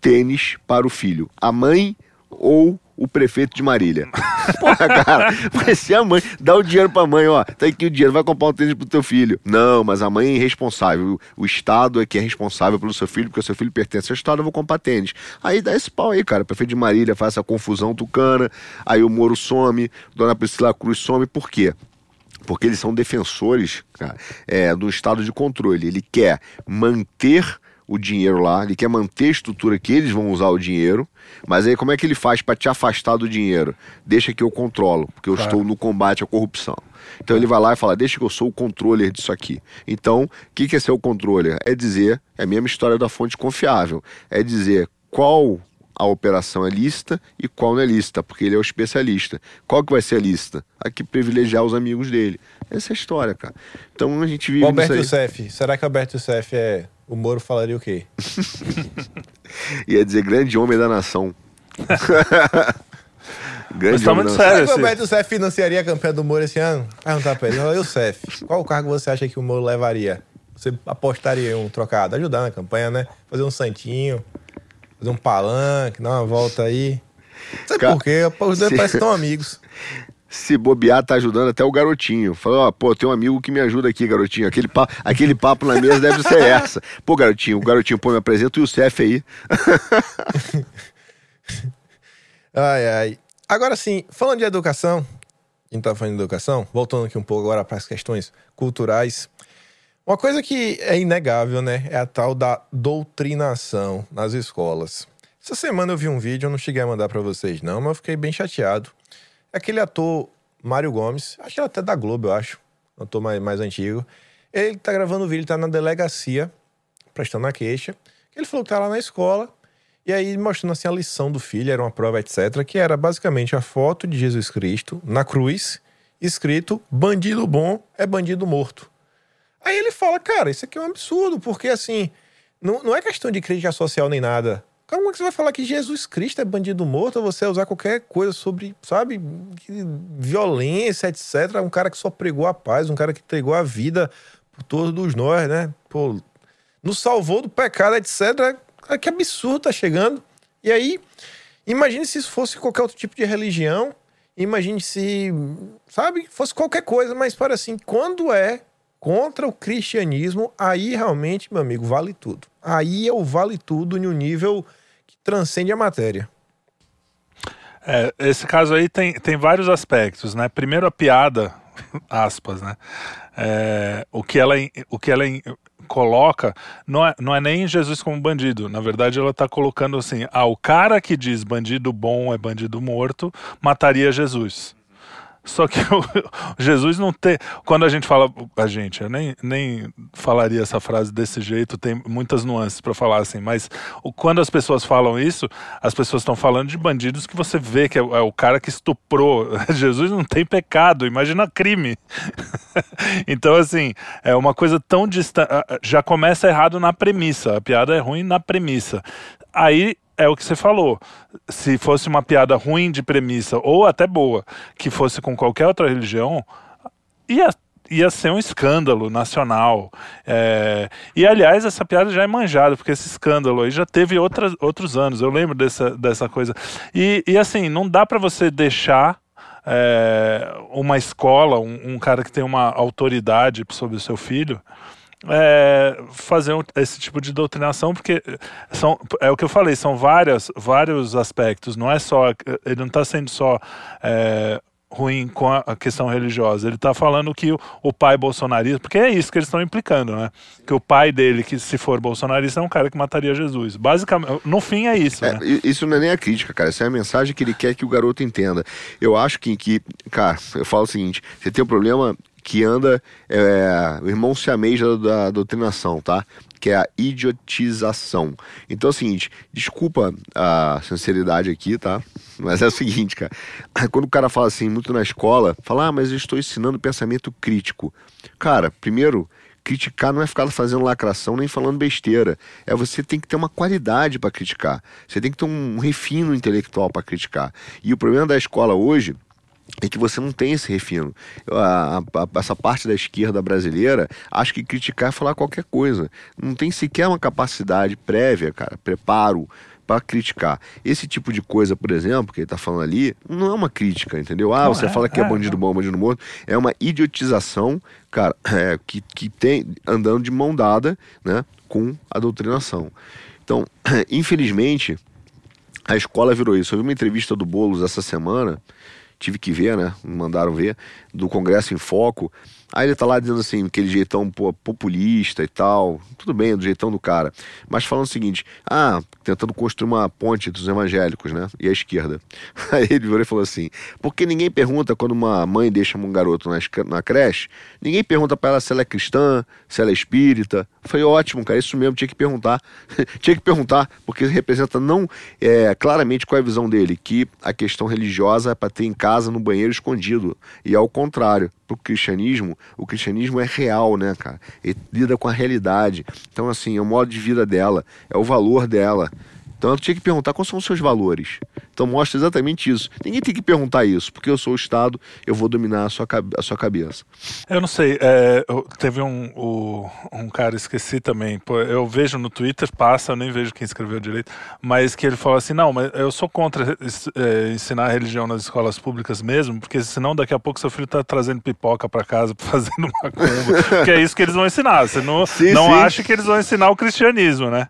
tênis para o filho? A mãe ou o prefeito de Marília? Porra, cara, vai ser a mãe. Dá o dinheiro pra mãe, ó. Tá aqui o dinheiro, vai comprar um tênis pro teu filho. Não, mas a mãe é irresponsável. O, o Estado é que é responsável pelo seu filho, porque o seu filho pertence ao Estado, eu vou comprar tênis. Aí dá esse pau aí, cara. O prefeito de Marília faz essa confusão tucana, aí o Moro some, Dona Priscila Cruz some, por quê? porque eles são defensores cara, é, do estado de controle. Ele quer manter o dinheiro lá, ele quer manter a estrutura que eles vão usar o dinheiro, mas aí como é que ele faz para te afastar do dinheiro? Deixa que eu controlo, porque eu Claro. estou no combate à corrupção. Então ele vai lá e fala, deixa que eu sou o controller disso aqui. Então, o que, que é ser o controller? É dizer, é a mesma história da fonte confiável, é dizer qual a operação é lícita e qual não é lícita, porque ele é o especialista. Qual que vai ser a lícita? A que privilegiar os amigos dele. Essa é a história, cara. Então a gente vive o Alberto. Youssef. Será que o Alberto Youssef é. O Moro falaria o quê? Ia dizer grande homem da nação. grande Mas tá homem muito da nação. sério. Será que o Alberto Youssef financiaria a campanha do Moro esse ano? Perguntar pra ele. Youssef, qual o cargo você acha que o Moro levaria? Você apostaria em um trocado? Ajudar na campanha, né? Fazer um santinho, fazer um palanque, dar uma volta aí. Não sei Ca- por quê, os dois se- parecem tão amigos. Se bobear, tá ajudando até o garotinho. Falou, ó, pô, tem um amigo que me ajuda aqui, garotinho. Aquele papo, aquele papo na mesa deve ser essa. Pô, garotinho, o garotinho, pô, me apresenta o Youssef aí. ai, ai. Agora sim, falando de educação, a gente tá falando de educação, voltando aqui um pouco agora para as questões culturais. Uma coisa que é inegável, né, é a tal da doutrinação nas escolas. Essa semana eu vi um vídeo, eu não cheguei a mandar para vocês não, mas eu fiquei bem chateado. Aquele ator Mário Gomes, acho que é até da Globo, eu acho, um ator mais, mais antigo. Ele tá gravando o vídeo, tá na delegacia, prestando a queixa. Ele falou que tá lá na escola, e aí mostrando assim a lição do filho, era uma prova, etc., que era basicamente a foto de Jesus Cristo na cruz, escrito: bandido bom é bandido morto. Aí ele fala, cara, isso aqui é um absurdo, porque assim, não, não é questão de crítica social nem nada. Como é que você vai falar que Jesus Cristo é bandido morto você usar qualquer coisa sobre, sabe, violência, etc. Um cara que só pregou a paz, um cara que entregou a vida por todos nós, né? Pô, nos salvou do pecado, etc. Cara, que absurdo tá chegando. E aí, imagine se isso fosse qualquer outro tipo de religião. Imagine se, sabe, fosse qualquer coisa, mas para assim, quando é contra o cristianismo, aí realmente, meu amigo, vale tudo. Aí é o vale tudo em um nível que transcende a matéria. É, esse caso aí tem, tem vários aspectos, né? Primeiro a piada, aspas, né? É, o que ela, o que ela coloca não é, não é nem Jesus como bandido. Na verdade, ela está colocando assim: ah, o cara que diz bandido bom é bandido morto mataria Jesus. Só que o, Jesus não tem. Quando a gente fala. A gente, eu nem, nem falaria essa frase desse jeito, tem muitas nuances para falar assim, mas quando as pessoas falam isso, as pessoas estão falando de bandidos que você vê que é, é o cara que estuprou. Jesus não tem pecado, imagina crime. então, assim, é uma coisa tão distante. Já começa errado na premissa. A piada é ruim na premissa. Aí é o que você falou. Se fosse uma piada ruim de premissa, ou até boa, que fosse com qualquer outra religião, ia, ia ser um escândalo nacional. É... E, aliás, essa piada já é manjada, porque esse escândalo aí já teve outras, outros anos. Eu lembro dessa, dessa coisa. E, e assim, não dá para você deixar. É, uma escola, um, um cara que tem uma autoridade sobre o seu filho, é, fazer esse tipo de doutrinação, porque são, é o que eu falei, são várias, vários aspectos, não é só, ele não está sendo só é, ruim com a questão religiosa, ele está falando que o, o, pai bolsonarista, porque é isso que eles estão implicando, né? Que o pai dele, que se for bolsonarista, é um cara que mataria Jesus. Basicamente, no fim é isso, é, né? Isso não é nem a crítica, cara, essa é a mensagem que ele quer que o garoto entenda. Eu acho que, que cara, eu falo o seguinte, você tem um problema que anda, é, o irmão siamês da doutrinação, tá? Que é a idiotização. Então é o seguinte, desculpa a sinceridade aqui, tá? Mas é o seguinte, cara. Quando o cara fala assim, muito na escola, fala, ah, mas eu estou ensinando pensamento crítico. Cara, primeiro, criticar não é ficar fazendo lacração nem falando besteira. É você tem que ter uma qualidade para criticar. Você tem que ter um refino intelectual para criticar. E o problema da escola hoje é que você não tem esse refino. A, a, essa parte da esquerda brasileira acha que criticar é falar qualquer coisa. Não tem sequer uma capacidade prévia, cara, preparo para criticar. Esse tipo de coisa, por exemplo, que ele está falando ali, não é uma crítica, entendeu? Ah, não você é, fala que é, é bandido é. bom, bandido morto. É uma idiotização, cara, é, que, que tem andando de mão dada né, com a doutrinação. Então, infelizmente, a escola virou isso. Eu vi uma entrevista do Boulos essa semana tive que ver, né? Me mandaram ver, do Congresso em Foco. Aí ele tá lá dizendo assim, aquele jeitão pô, populista e tal. Tudo bem, do jeitão do cara. Mas falando o seguinte: ah, tentando construir uma ponte entre os evangélicos, né? E a esquerda. Aí ele virou e falou assim: porque ninguém pergunta quando uma mãe deixa um garoto na, na creche, ninguém pergunta para ela se ela é cristã, se ela é espírita. Foi ótimo, cara. Isso mesmo, tinha que perguntar. tinha que perguntar, porque representa não é, claramente qual é a visão dele, que a questão religiosa é para ter em casa, no banheiro escondido. E ao contrário pro cristianismo, o cristianismo é real, né, cara? Ele lida com a realidade. Então, assim, é o modo de vida dela, é o valor dela. Então eu tinha que perguntar quais são os seus valores. Então mostra exatamente isso. Ninguém tem que perguntar isso, porque eu sou o Estado, eu vou dominar a sua, a sua cabeça. Eu não sei, é, teve um, o, um cara, esqueci também, eu vejo no Twitter, passa, eu nem vejo quem escreveu direito, mas que ele falou assim, não, mas eu sou contra é, ensinar religião nas escolas públicas mesmo, porque senão daqui a pouco seu filho tá trazendo pipoca para casa, fazendo uma comba, porque é isso que eles vão ensinar, você não, sim, não sim. acha que eles vão ensinar o cristianismo, né?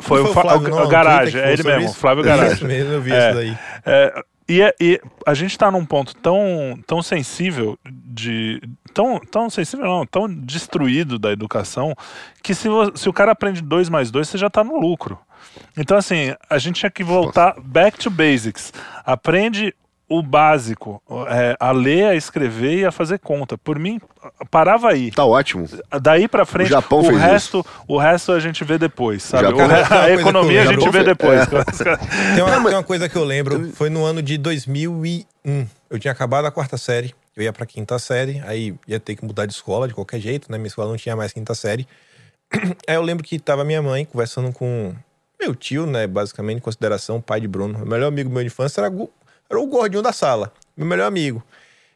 Foi, Não o, foi o Flávio, o- não, o Garage, é ele mesmo, isso? Flávio Garage. mesmo, eu vi É. isso daí. É, e, é- e a gente tá num ponto tão, tão sensível de. Tão, tão sensível, não, tão destruído da educação, que se, se o cara aprende 2 mais 2, você já tá no lucro. Então, assim, a gente tinha que voltar back to basics. Aprende o básico, é, a ler, a escrever e a fazer conta. Por mim, parava aí. Tá ótimo. Daí pra frente, O Japão o fez resto, o resto a gente vê depois, sabe? Japão- re- a economia a gente vê depois. Tem uma, tem uma coisa que eu lembro, foi no ano de 2001. Eu tinha acabado a quarta série, eu ia pra quinta série, aí ia ter que mudar de escola de qualquer jeito, né? Minha escola não tinha mais quinta série. Aí eu lembro que tava minha mãe conversando com meu tio, né? Basicamente, em consideração, pai de Bruno. O melhor amigo meu de infância era, gu- era o gordinho da sala, meu melhor amigo.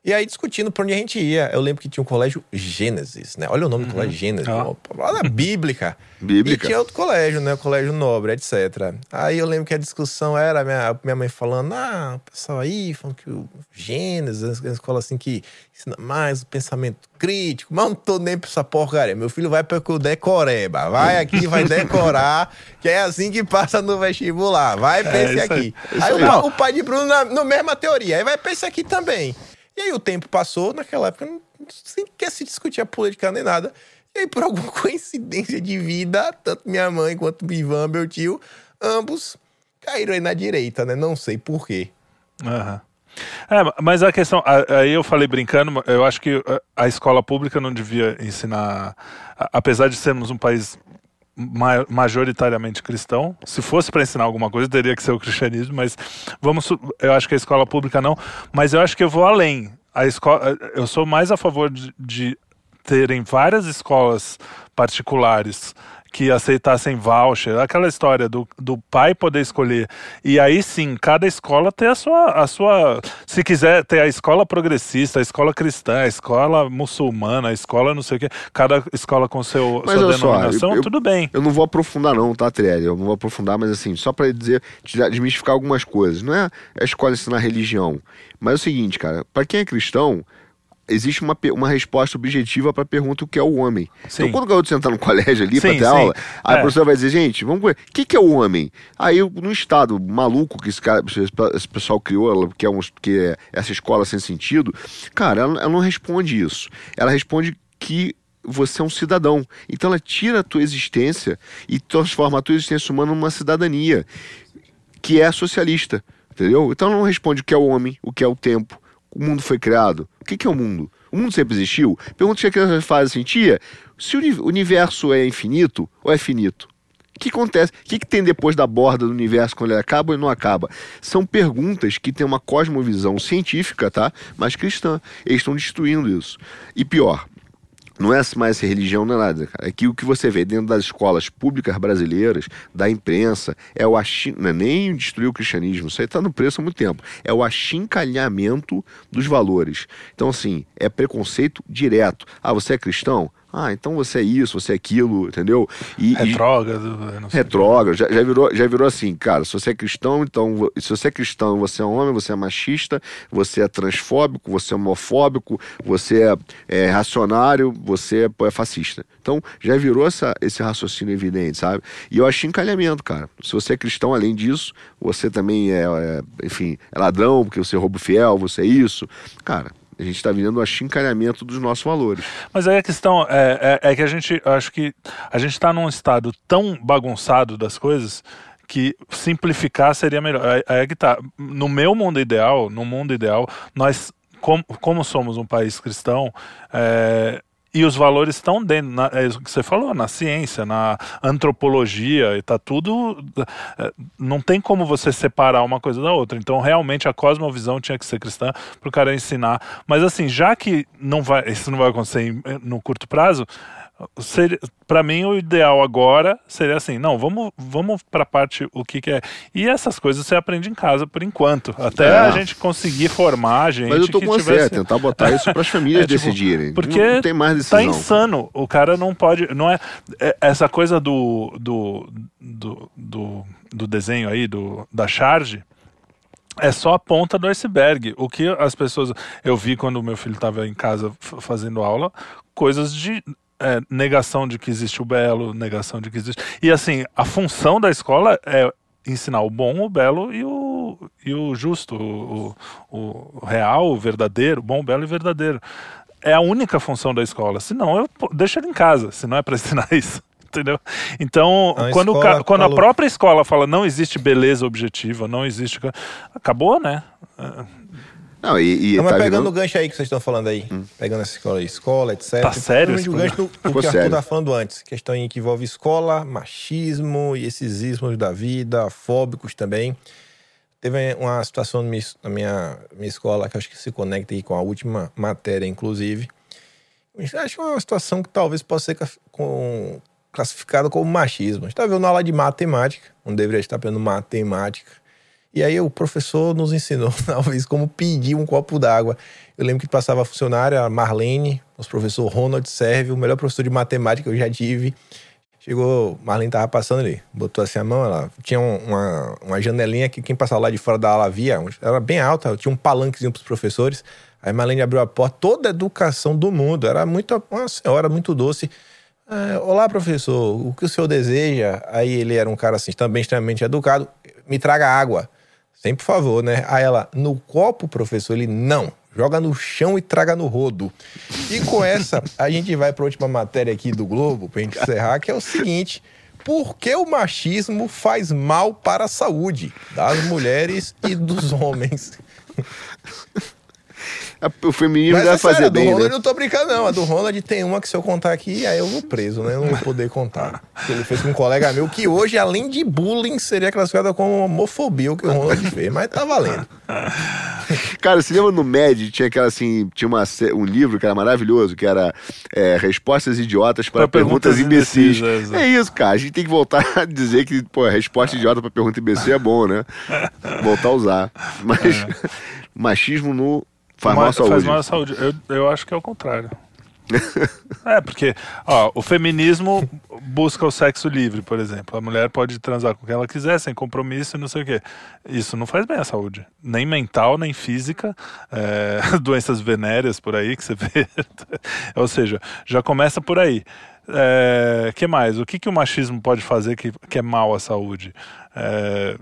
E aí, discutindo pra onde a gente ia, eu lembro que tinha um colégio Gênesis, né? Olha o nome do colégio Gênesis, Ah. uma palavra bíblica. Bíblica. E tinha outro colégio, né? O colégio nobre, etc. Aí eu lembro que a discussão era minha, minha mãe falando, ah, o pessoal aí falando que o Gênesis é uma escola assim que ensina mais o pensamento crítico, mas não tô nem pra essa porcaria. Meu filho vai pra decoreba. Vai aqui, vai decorar, que é assim que passa no vestibular. Vai pra É, esse aí. aqui. Isso Aí, aí. o, o pai de Bruno na no mesma teoria. Aí vai pra esse aqui também. E aí o tempo passou, naquela época não quer se discutir a política nem nada. E aí, por alguma coincidência de vida, tanto minha mãe quanto o Ivan, meu tio, ambos caíram aí na direita, né? Não sei por quê. Aham. É, mas a questão, aí eu falei brincando, eu acho que a- escola pública não devia ensinar, apesar de sermos um país majoritariamente cristão, se fosse para ensinar alguma coisa, teria que ser o cristianismo, mas vamos, eu acho que a escola pública não, mas eu acho que eu vou além. A escola, eu sou mais a favor de, de terem várias escolas particulares que aceitassem voucher, aquela história do, do pai poder escolher. E aí sim, cada escola ter a sua, a sua. Se quiser ter a escola progressista, a escola cristã, a escola muçulmana, a escola não sei o quê, cada escola com seu, Mas sua olha só, denominação, eu- eu- tudo bem. Eu não vou aprofundar não, tá, Trelli? Eu não vou aprofundar, mas assim, só pra dizer, desmistificar algumas coisas. Não é a escola ensinar religião, mas é o seguinte, cara, pra quem é cristão, existe uma, uma resposta objetiva pra pergunta o que é o homem. Sim. Então, quando o garoto sentar no colégio ali Sim, ter sim. aula, aí É. a professora vai dizer, gente, vamos ver, o que, que é o homem? Aí, no estado maluco que esse, cara, esse pessoal criou, que é, um, que é essa escola sem sentido, cara, ela, ela não responde isso. Ela responde que você é um cidadão. Então ela tira a tua existência e transforma a tua existência humana numa cidadania que é socialista, entendeu? Então ela não responde o que é o homem, o que é o tempo, o mundo foi criado. O que, que é o mundo? O mundo sempre existiu? Pergunta se a criança faz assim, tia, se o uni- o universo é infinito ou é finito? O que acontece? O que, que tem depois da borda do universo quando ele acaba ou não acaba? São perguntas que têm uma cosmovisão científica, tá? Mas cristã. Eles estão destruindo isso. E pior, não é mais religião, não é nada, cara. É que o que você vê dentro das escolas públicas brasileiras, da imprensa, é o achin... é nem destruir o cristianismo, isso aí está no preço há muito tempo. É o achincalhamento dos valores. Então, assim, é preconceito direto. Ah, você é cristão? Ah, então você é isso, você é aquilo, entendeu? E, e- Retrógrado, sei. Retrógrado, já, já, virou, já virou assim, cara, se você é cristão, então, se você é cristão, você é homem, você é machista, você é transfóbico, você é homofóbico, você é, é racionário, você é, é fascista. Então, já virou essa, esse raciocínio evidente, sabe? E eu acho encalhamento, cara. Se você é cristão, além disso, você também é, é, enfim, é ladrão, porque você é roubo fiel, você é isso. Cara, a gente tá vivendo um achincalhamento dos nossos valores. Mas aí a questão é, é, é que a gente, acho que a gente está num estado tão bagunçado das coisas que simplificar seria melhor. Aí é que tá. No meu mundo ideal, no mundo ideal, nós, como, como somos um país cristão, é, e os valores estão dentro, na, é isso que você falou, na ciência, na antropologia, e tá tudo. é, Não tem como você separar uma coisa da outra. Então, realmente, a cosmovisão tinha que ser cristã para o cara ensinar. Mas, assim, já que não vai, isso não vai acontecer no curto prazo, para mim o ideal agora seria assim, não, vamos, vamos para a parte o que, que é. E essas coisas você aprende em casa por enquanto, até É. a gente conseguir formar a gente Mas eu tô que com tivesse... é tentar botar isso para as famílias É, tipo, decidirem. Porque não, não tem mais decisão. tá insano. O cara não pode. Não é, é- essa coisa do do, do, do, do desenho aí, do, da charge. É só a ponta do iceberg. O que as pessoas. Eu vi quando meu filho estava em casa fazendo aula, coisas de é, negação de que existe o belo, negação de que existe. E assim, a função da escola é ensinar o bom, o belo e o, e o justo, o, o, o real, o verdadeiro, bom, belo e verdadeiro. É a única função da escola. Senão, eu deixo ele em casa, se não é para ensinar isso. Entendeu? Então, A quando, escola quando a própria escola fala não existe beleza objetiva, não existe. Acabou, né? Não, e, e Não, mas tá pegando virando... o gancho aí que vocês estão falando aí, pegando essa escola, escola, etc. Tá sério o gancho do, do que o Arthur tá falando antes. Questão em que envolve escola, machismo e esses ismos da vida, fóbicos também. Teve uma situação na minha, na minha, minha escola que acho que se conecta aí com a última matéria, inclusive. Acho uma situação que talvez possa ser com- classificada como machismo. A gente está vendo aula de matemática, onde deveria estar aprendendo matemática. E aí o professor nos ensinou, talvez, como pedir um copo d'água. Eu lembro que passava a funcionária, a Marlene, nosso professor Ronald Serve, o melhor professor de matemática que eu já tive. Chegou, Marlene tava passando ali, botou assim a mão, ela tinha um- uma, uma janelinha que quem passava lá de fora da aula via, era bem alta, tinha um palanquezinho pros professores. Aí Marlene abriu a porta, toda a educação do mundo, era muito, uma senhora muito doce. Ah, Olá, professor, o que o senhor deseja? Aí ele era um cara assim, também extremamente educado, me traga água. Sempre, por favor, né? Aí ela, no copo, professor, ele, não. Joga no chão e traga no rodo. E com essa, a gente vai para a última matéria aqui do Globo, pra gente encerrar, que é o seguinte: por que o machismo faz mal para a saúde das mulheres e dos homens? O feminismo Mas deve é sério, fazer a do Ronald né? eu não tô brincando, não. A do Ronald tem uma que se eu contar aqui, aí eu vou preso, né? Eu não vou poder contar. Que ele fez com um colega meu que hoje, além de bullying, seria classificada como homofobia o que o Ronald fez. Mas tá valendo. Cara, você lembra no MED, tinha aquela assim, tinha uma, um livro que era maravilhoso, que era é, Respostas Idiotas para Pra Perguntas, perguntas Imbecis. imbecis, é, É isso, cara. A gente tem que voltar a dizer que, pô, resposta idiota para pergunta imbecil é bom, né? Voltar a usar. Mas machismo no faz mal à saúde. Faz mal à saúde. Eu, eu acho que é o contrário. é, porque ó, o feminismo busca o sexo livre, por exemplo. A mulher pode transar com quem ela quiser, sem compromisso e não sei o quê. Isso não faz bem à saúde. Nem mental, nem física. É, doenças venéreas por aí que você vê. Ou seja, já começa por aí. É, que mais? O que, que o machismo pode fazer que, que é mal à saúde? É,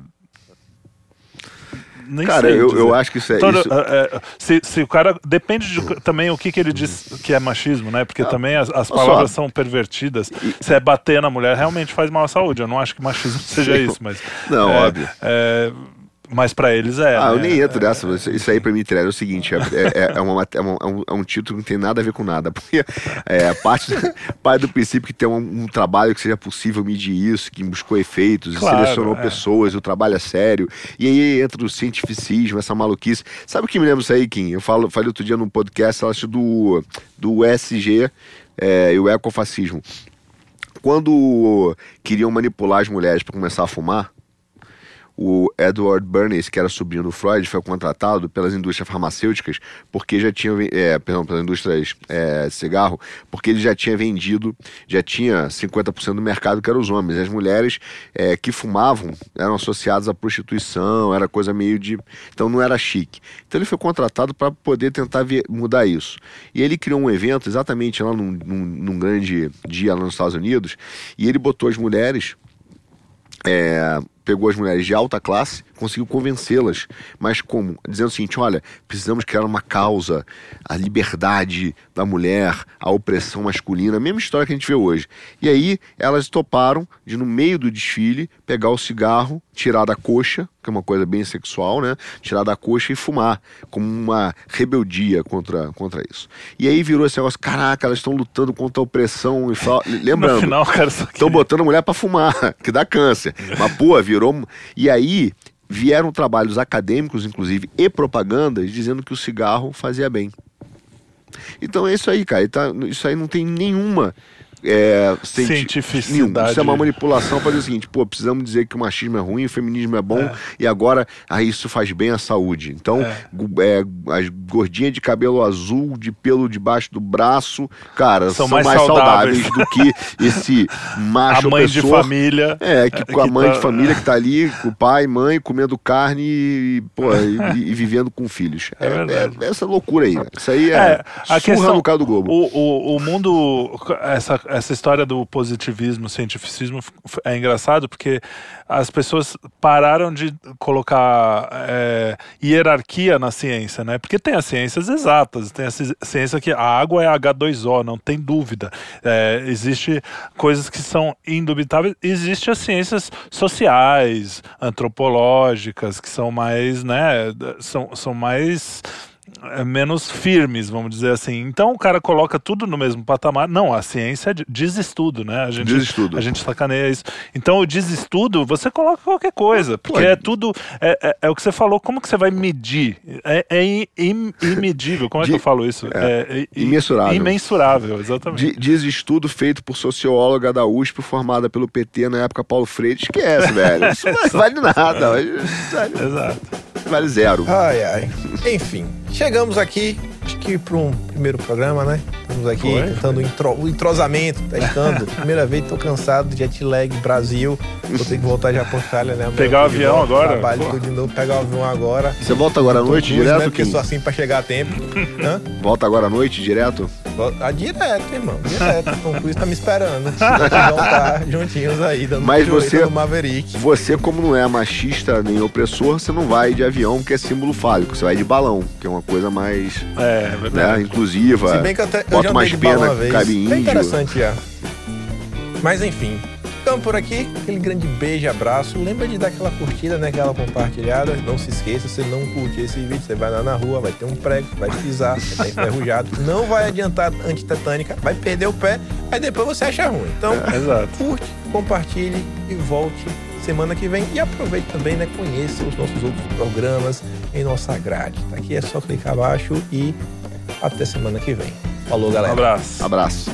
nem Cara, sei eu, dizer. eu acho que isso é. Todo- isso- é, é, se, se o cara. Depende de, também o que, que ele diz que é machismo, né? Porque também as, as olha só. palavras são pervertidas. Se é bater na mulher, realmente faz mal à saúde. Eu não acho que machismo seja isso, mas. Não, é, óbvio. é, mas pra eles é. Ah, eu né? nem entro nessa. Isso, isso aí pra mim interessa é o seguinte: é, é, é uma é uma- é um, é um título que não tem nada a ver com nada. Porque é, parte, parte do princípio que tem um, um trabalho que seja possível medir isso, que buscou efeitos, e Claro, selecionou é. pessoas, o trabalho é sério. E aí entra o cientificismo, essa maluquice. Sabe o que me lembra isso aí, Kim? Eu falo, falei outro dia num podcast, acho do, do ESG é, e o ecofascismo. Quando queriam manipular as mulheres para começar a fumar, o Edward Bernays, que era sobrinho do Freud, foi contratado pelas indústrias farmacêuticas porque já tinha, é, perdão, pelas indústrias é, de cigarro, porque ele já tinha vendido, já tinha 50% do mercado que eram os homens. As mulheres é, que fumavam eram associadas à prostituição, era coisa meio de. Então não era chique. Então ele foi contratado para poder tentar ver- mudar isso. E ele criou um evento exatamente lá num, num- num grande dia lá nos Estados Unidos, e ele botou as mulheres é, pegou as mulheres de alta classe, conseguiu convencê-las, mas como? Dizendo o seguinte: olha, precisamos criar uma causa, a liberdade da mulher, a opressão masculina, a mesma história que a gente vê hoje. E aí elas toparam de, no meio do desfile, pegar o cigarro, tirar da coxa, que é uma coisa bem sexual, né? Tirar da coxa e fumar, como uma rebeldia contra, contra isso. E aí virou esse negócio: caraca, elas estão lutando contra a opressão e fal... Lembrando. Estão queria- botando a mulher pra fumar, que dá câncer. Mas, pô, virou. E aí vieram trabalhos acadêmicos, inclusive, e propagandas, dizendo que o cigarro fazia bem. Então é isso aí, cara. Tá- Isso aí não tem nenhuma. É, cienti- Cientificidade. nenhum. Isso é uma manipulação para dizer o seguinte: pô, precisamos dizer que o machismo é ruim, o feminismo é bom, É. e agora ah, isso faz bem à saúde. Então, É. é, as gordinhas de cabelo azul, de pelo debaixo do braço, cara, São são, mais mais, saudáveis. saudáveis. do que esse A macho mãe de família. É, que com a mãe tá- de família que tá ali, com o pai, mãe, comendo carne e, pô, e, e vivendo com filhos. É verdade. é essa loucura aí. Isso aí é, É, a surra questão- no caso do Globo. O, o, o mundo, essa, essa história do positivismo, cientificismo é engraçado porque as pessoas pararam de colocar é, hierarquia na ciência, né? Porque tem as ciências exatas, tem a ci- ciência que a água é H2O, não tem dúvida. É, existe coisas que são indubitáveis, existe as ciências sociais, antropológicas, que são mais, né? São, são mais menos firmes, vamos dizer assim. Então o cara coloca tudo no mesmo patamar. Não, a ciência é de- desestudo, né? A gente, Desestudo. A gente sacaneia isso. Então o desestudo, você coloca qualquer coisa, porque Pode. é tudo. É, é- é o que você falou, como que você vai medir? É, é im- im- imedível, como é que eu falo isso? É, i- imensurável. Imensurável, exatamente. Di- Diz estudo feito por socióloga da USP, formada pelo PT na época Paulo Freire. Esquece, velho. Isso não vale nada. Exato. Vale zero. Ai, ai. Enfim, chegamos aqui, acho que para um primeiro programa, né? Estamos aqui Foi, tentando o intro- o entrosamento, testando. Primeira vez, tô cansado de jet lag, Brasil. Vou ter que voltar já pra Austrália, né? Pegar o avião volta, agora? Trabalho Pô. de novo, pegar o avião agora. Você volta agora à noite Cruise, direto, né? Porque sou assim pra chegar a tempo. Hã? Volta agora à noite direto? Volta- Ah, direto, irmão. Direto. O Tom Cruise tá me esperando. A voltar juntinhos aí, dando Mas você- no Maverick. Você, como não é machista nem opressor, você não vai de avião, que é símbolo fálico. Você vai de balão, que é uma coisa mais É, né, verdade. inclusiva. Se bem que eu, até, eu Bota já umas penas, uma vez. cabe Bem índio. interessante já. Mas enfim, ficamos por aqui. Aquele grande beijo e abraço. Lembra de dar aquela curtida, né? Aquela compartilhada. Não se esqueça, se não curtir esse vídeo, você vai lá na rua, vai ter um prego, vai pisar, vai estar enferrujado. Não vai adiantar antitetânica, vai perder o pé, aí depois você acha ruim. Então, Exato. curte, compartilhe e volte semana que vem. E aproveite também, né? Conheça os nossos outros programas em nossa grade. Tá aqui é só clicar abaixo e até semana que vem. Falou, Um galera. abraço. Abraço.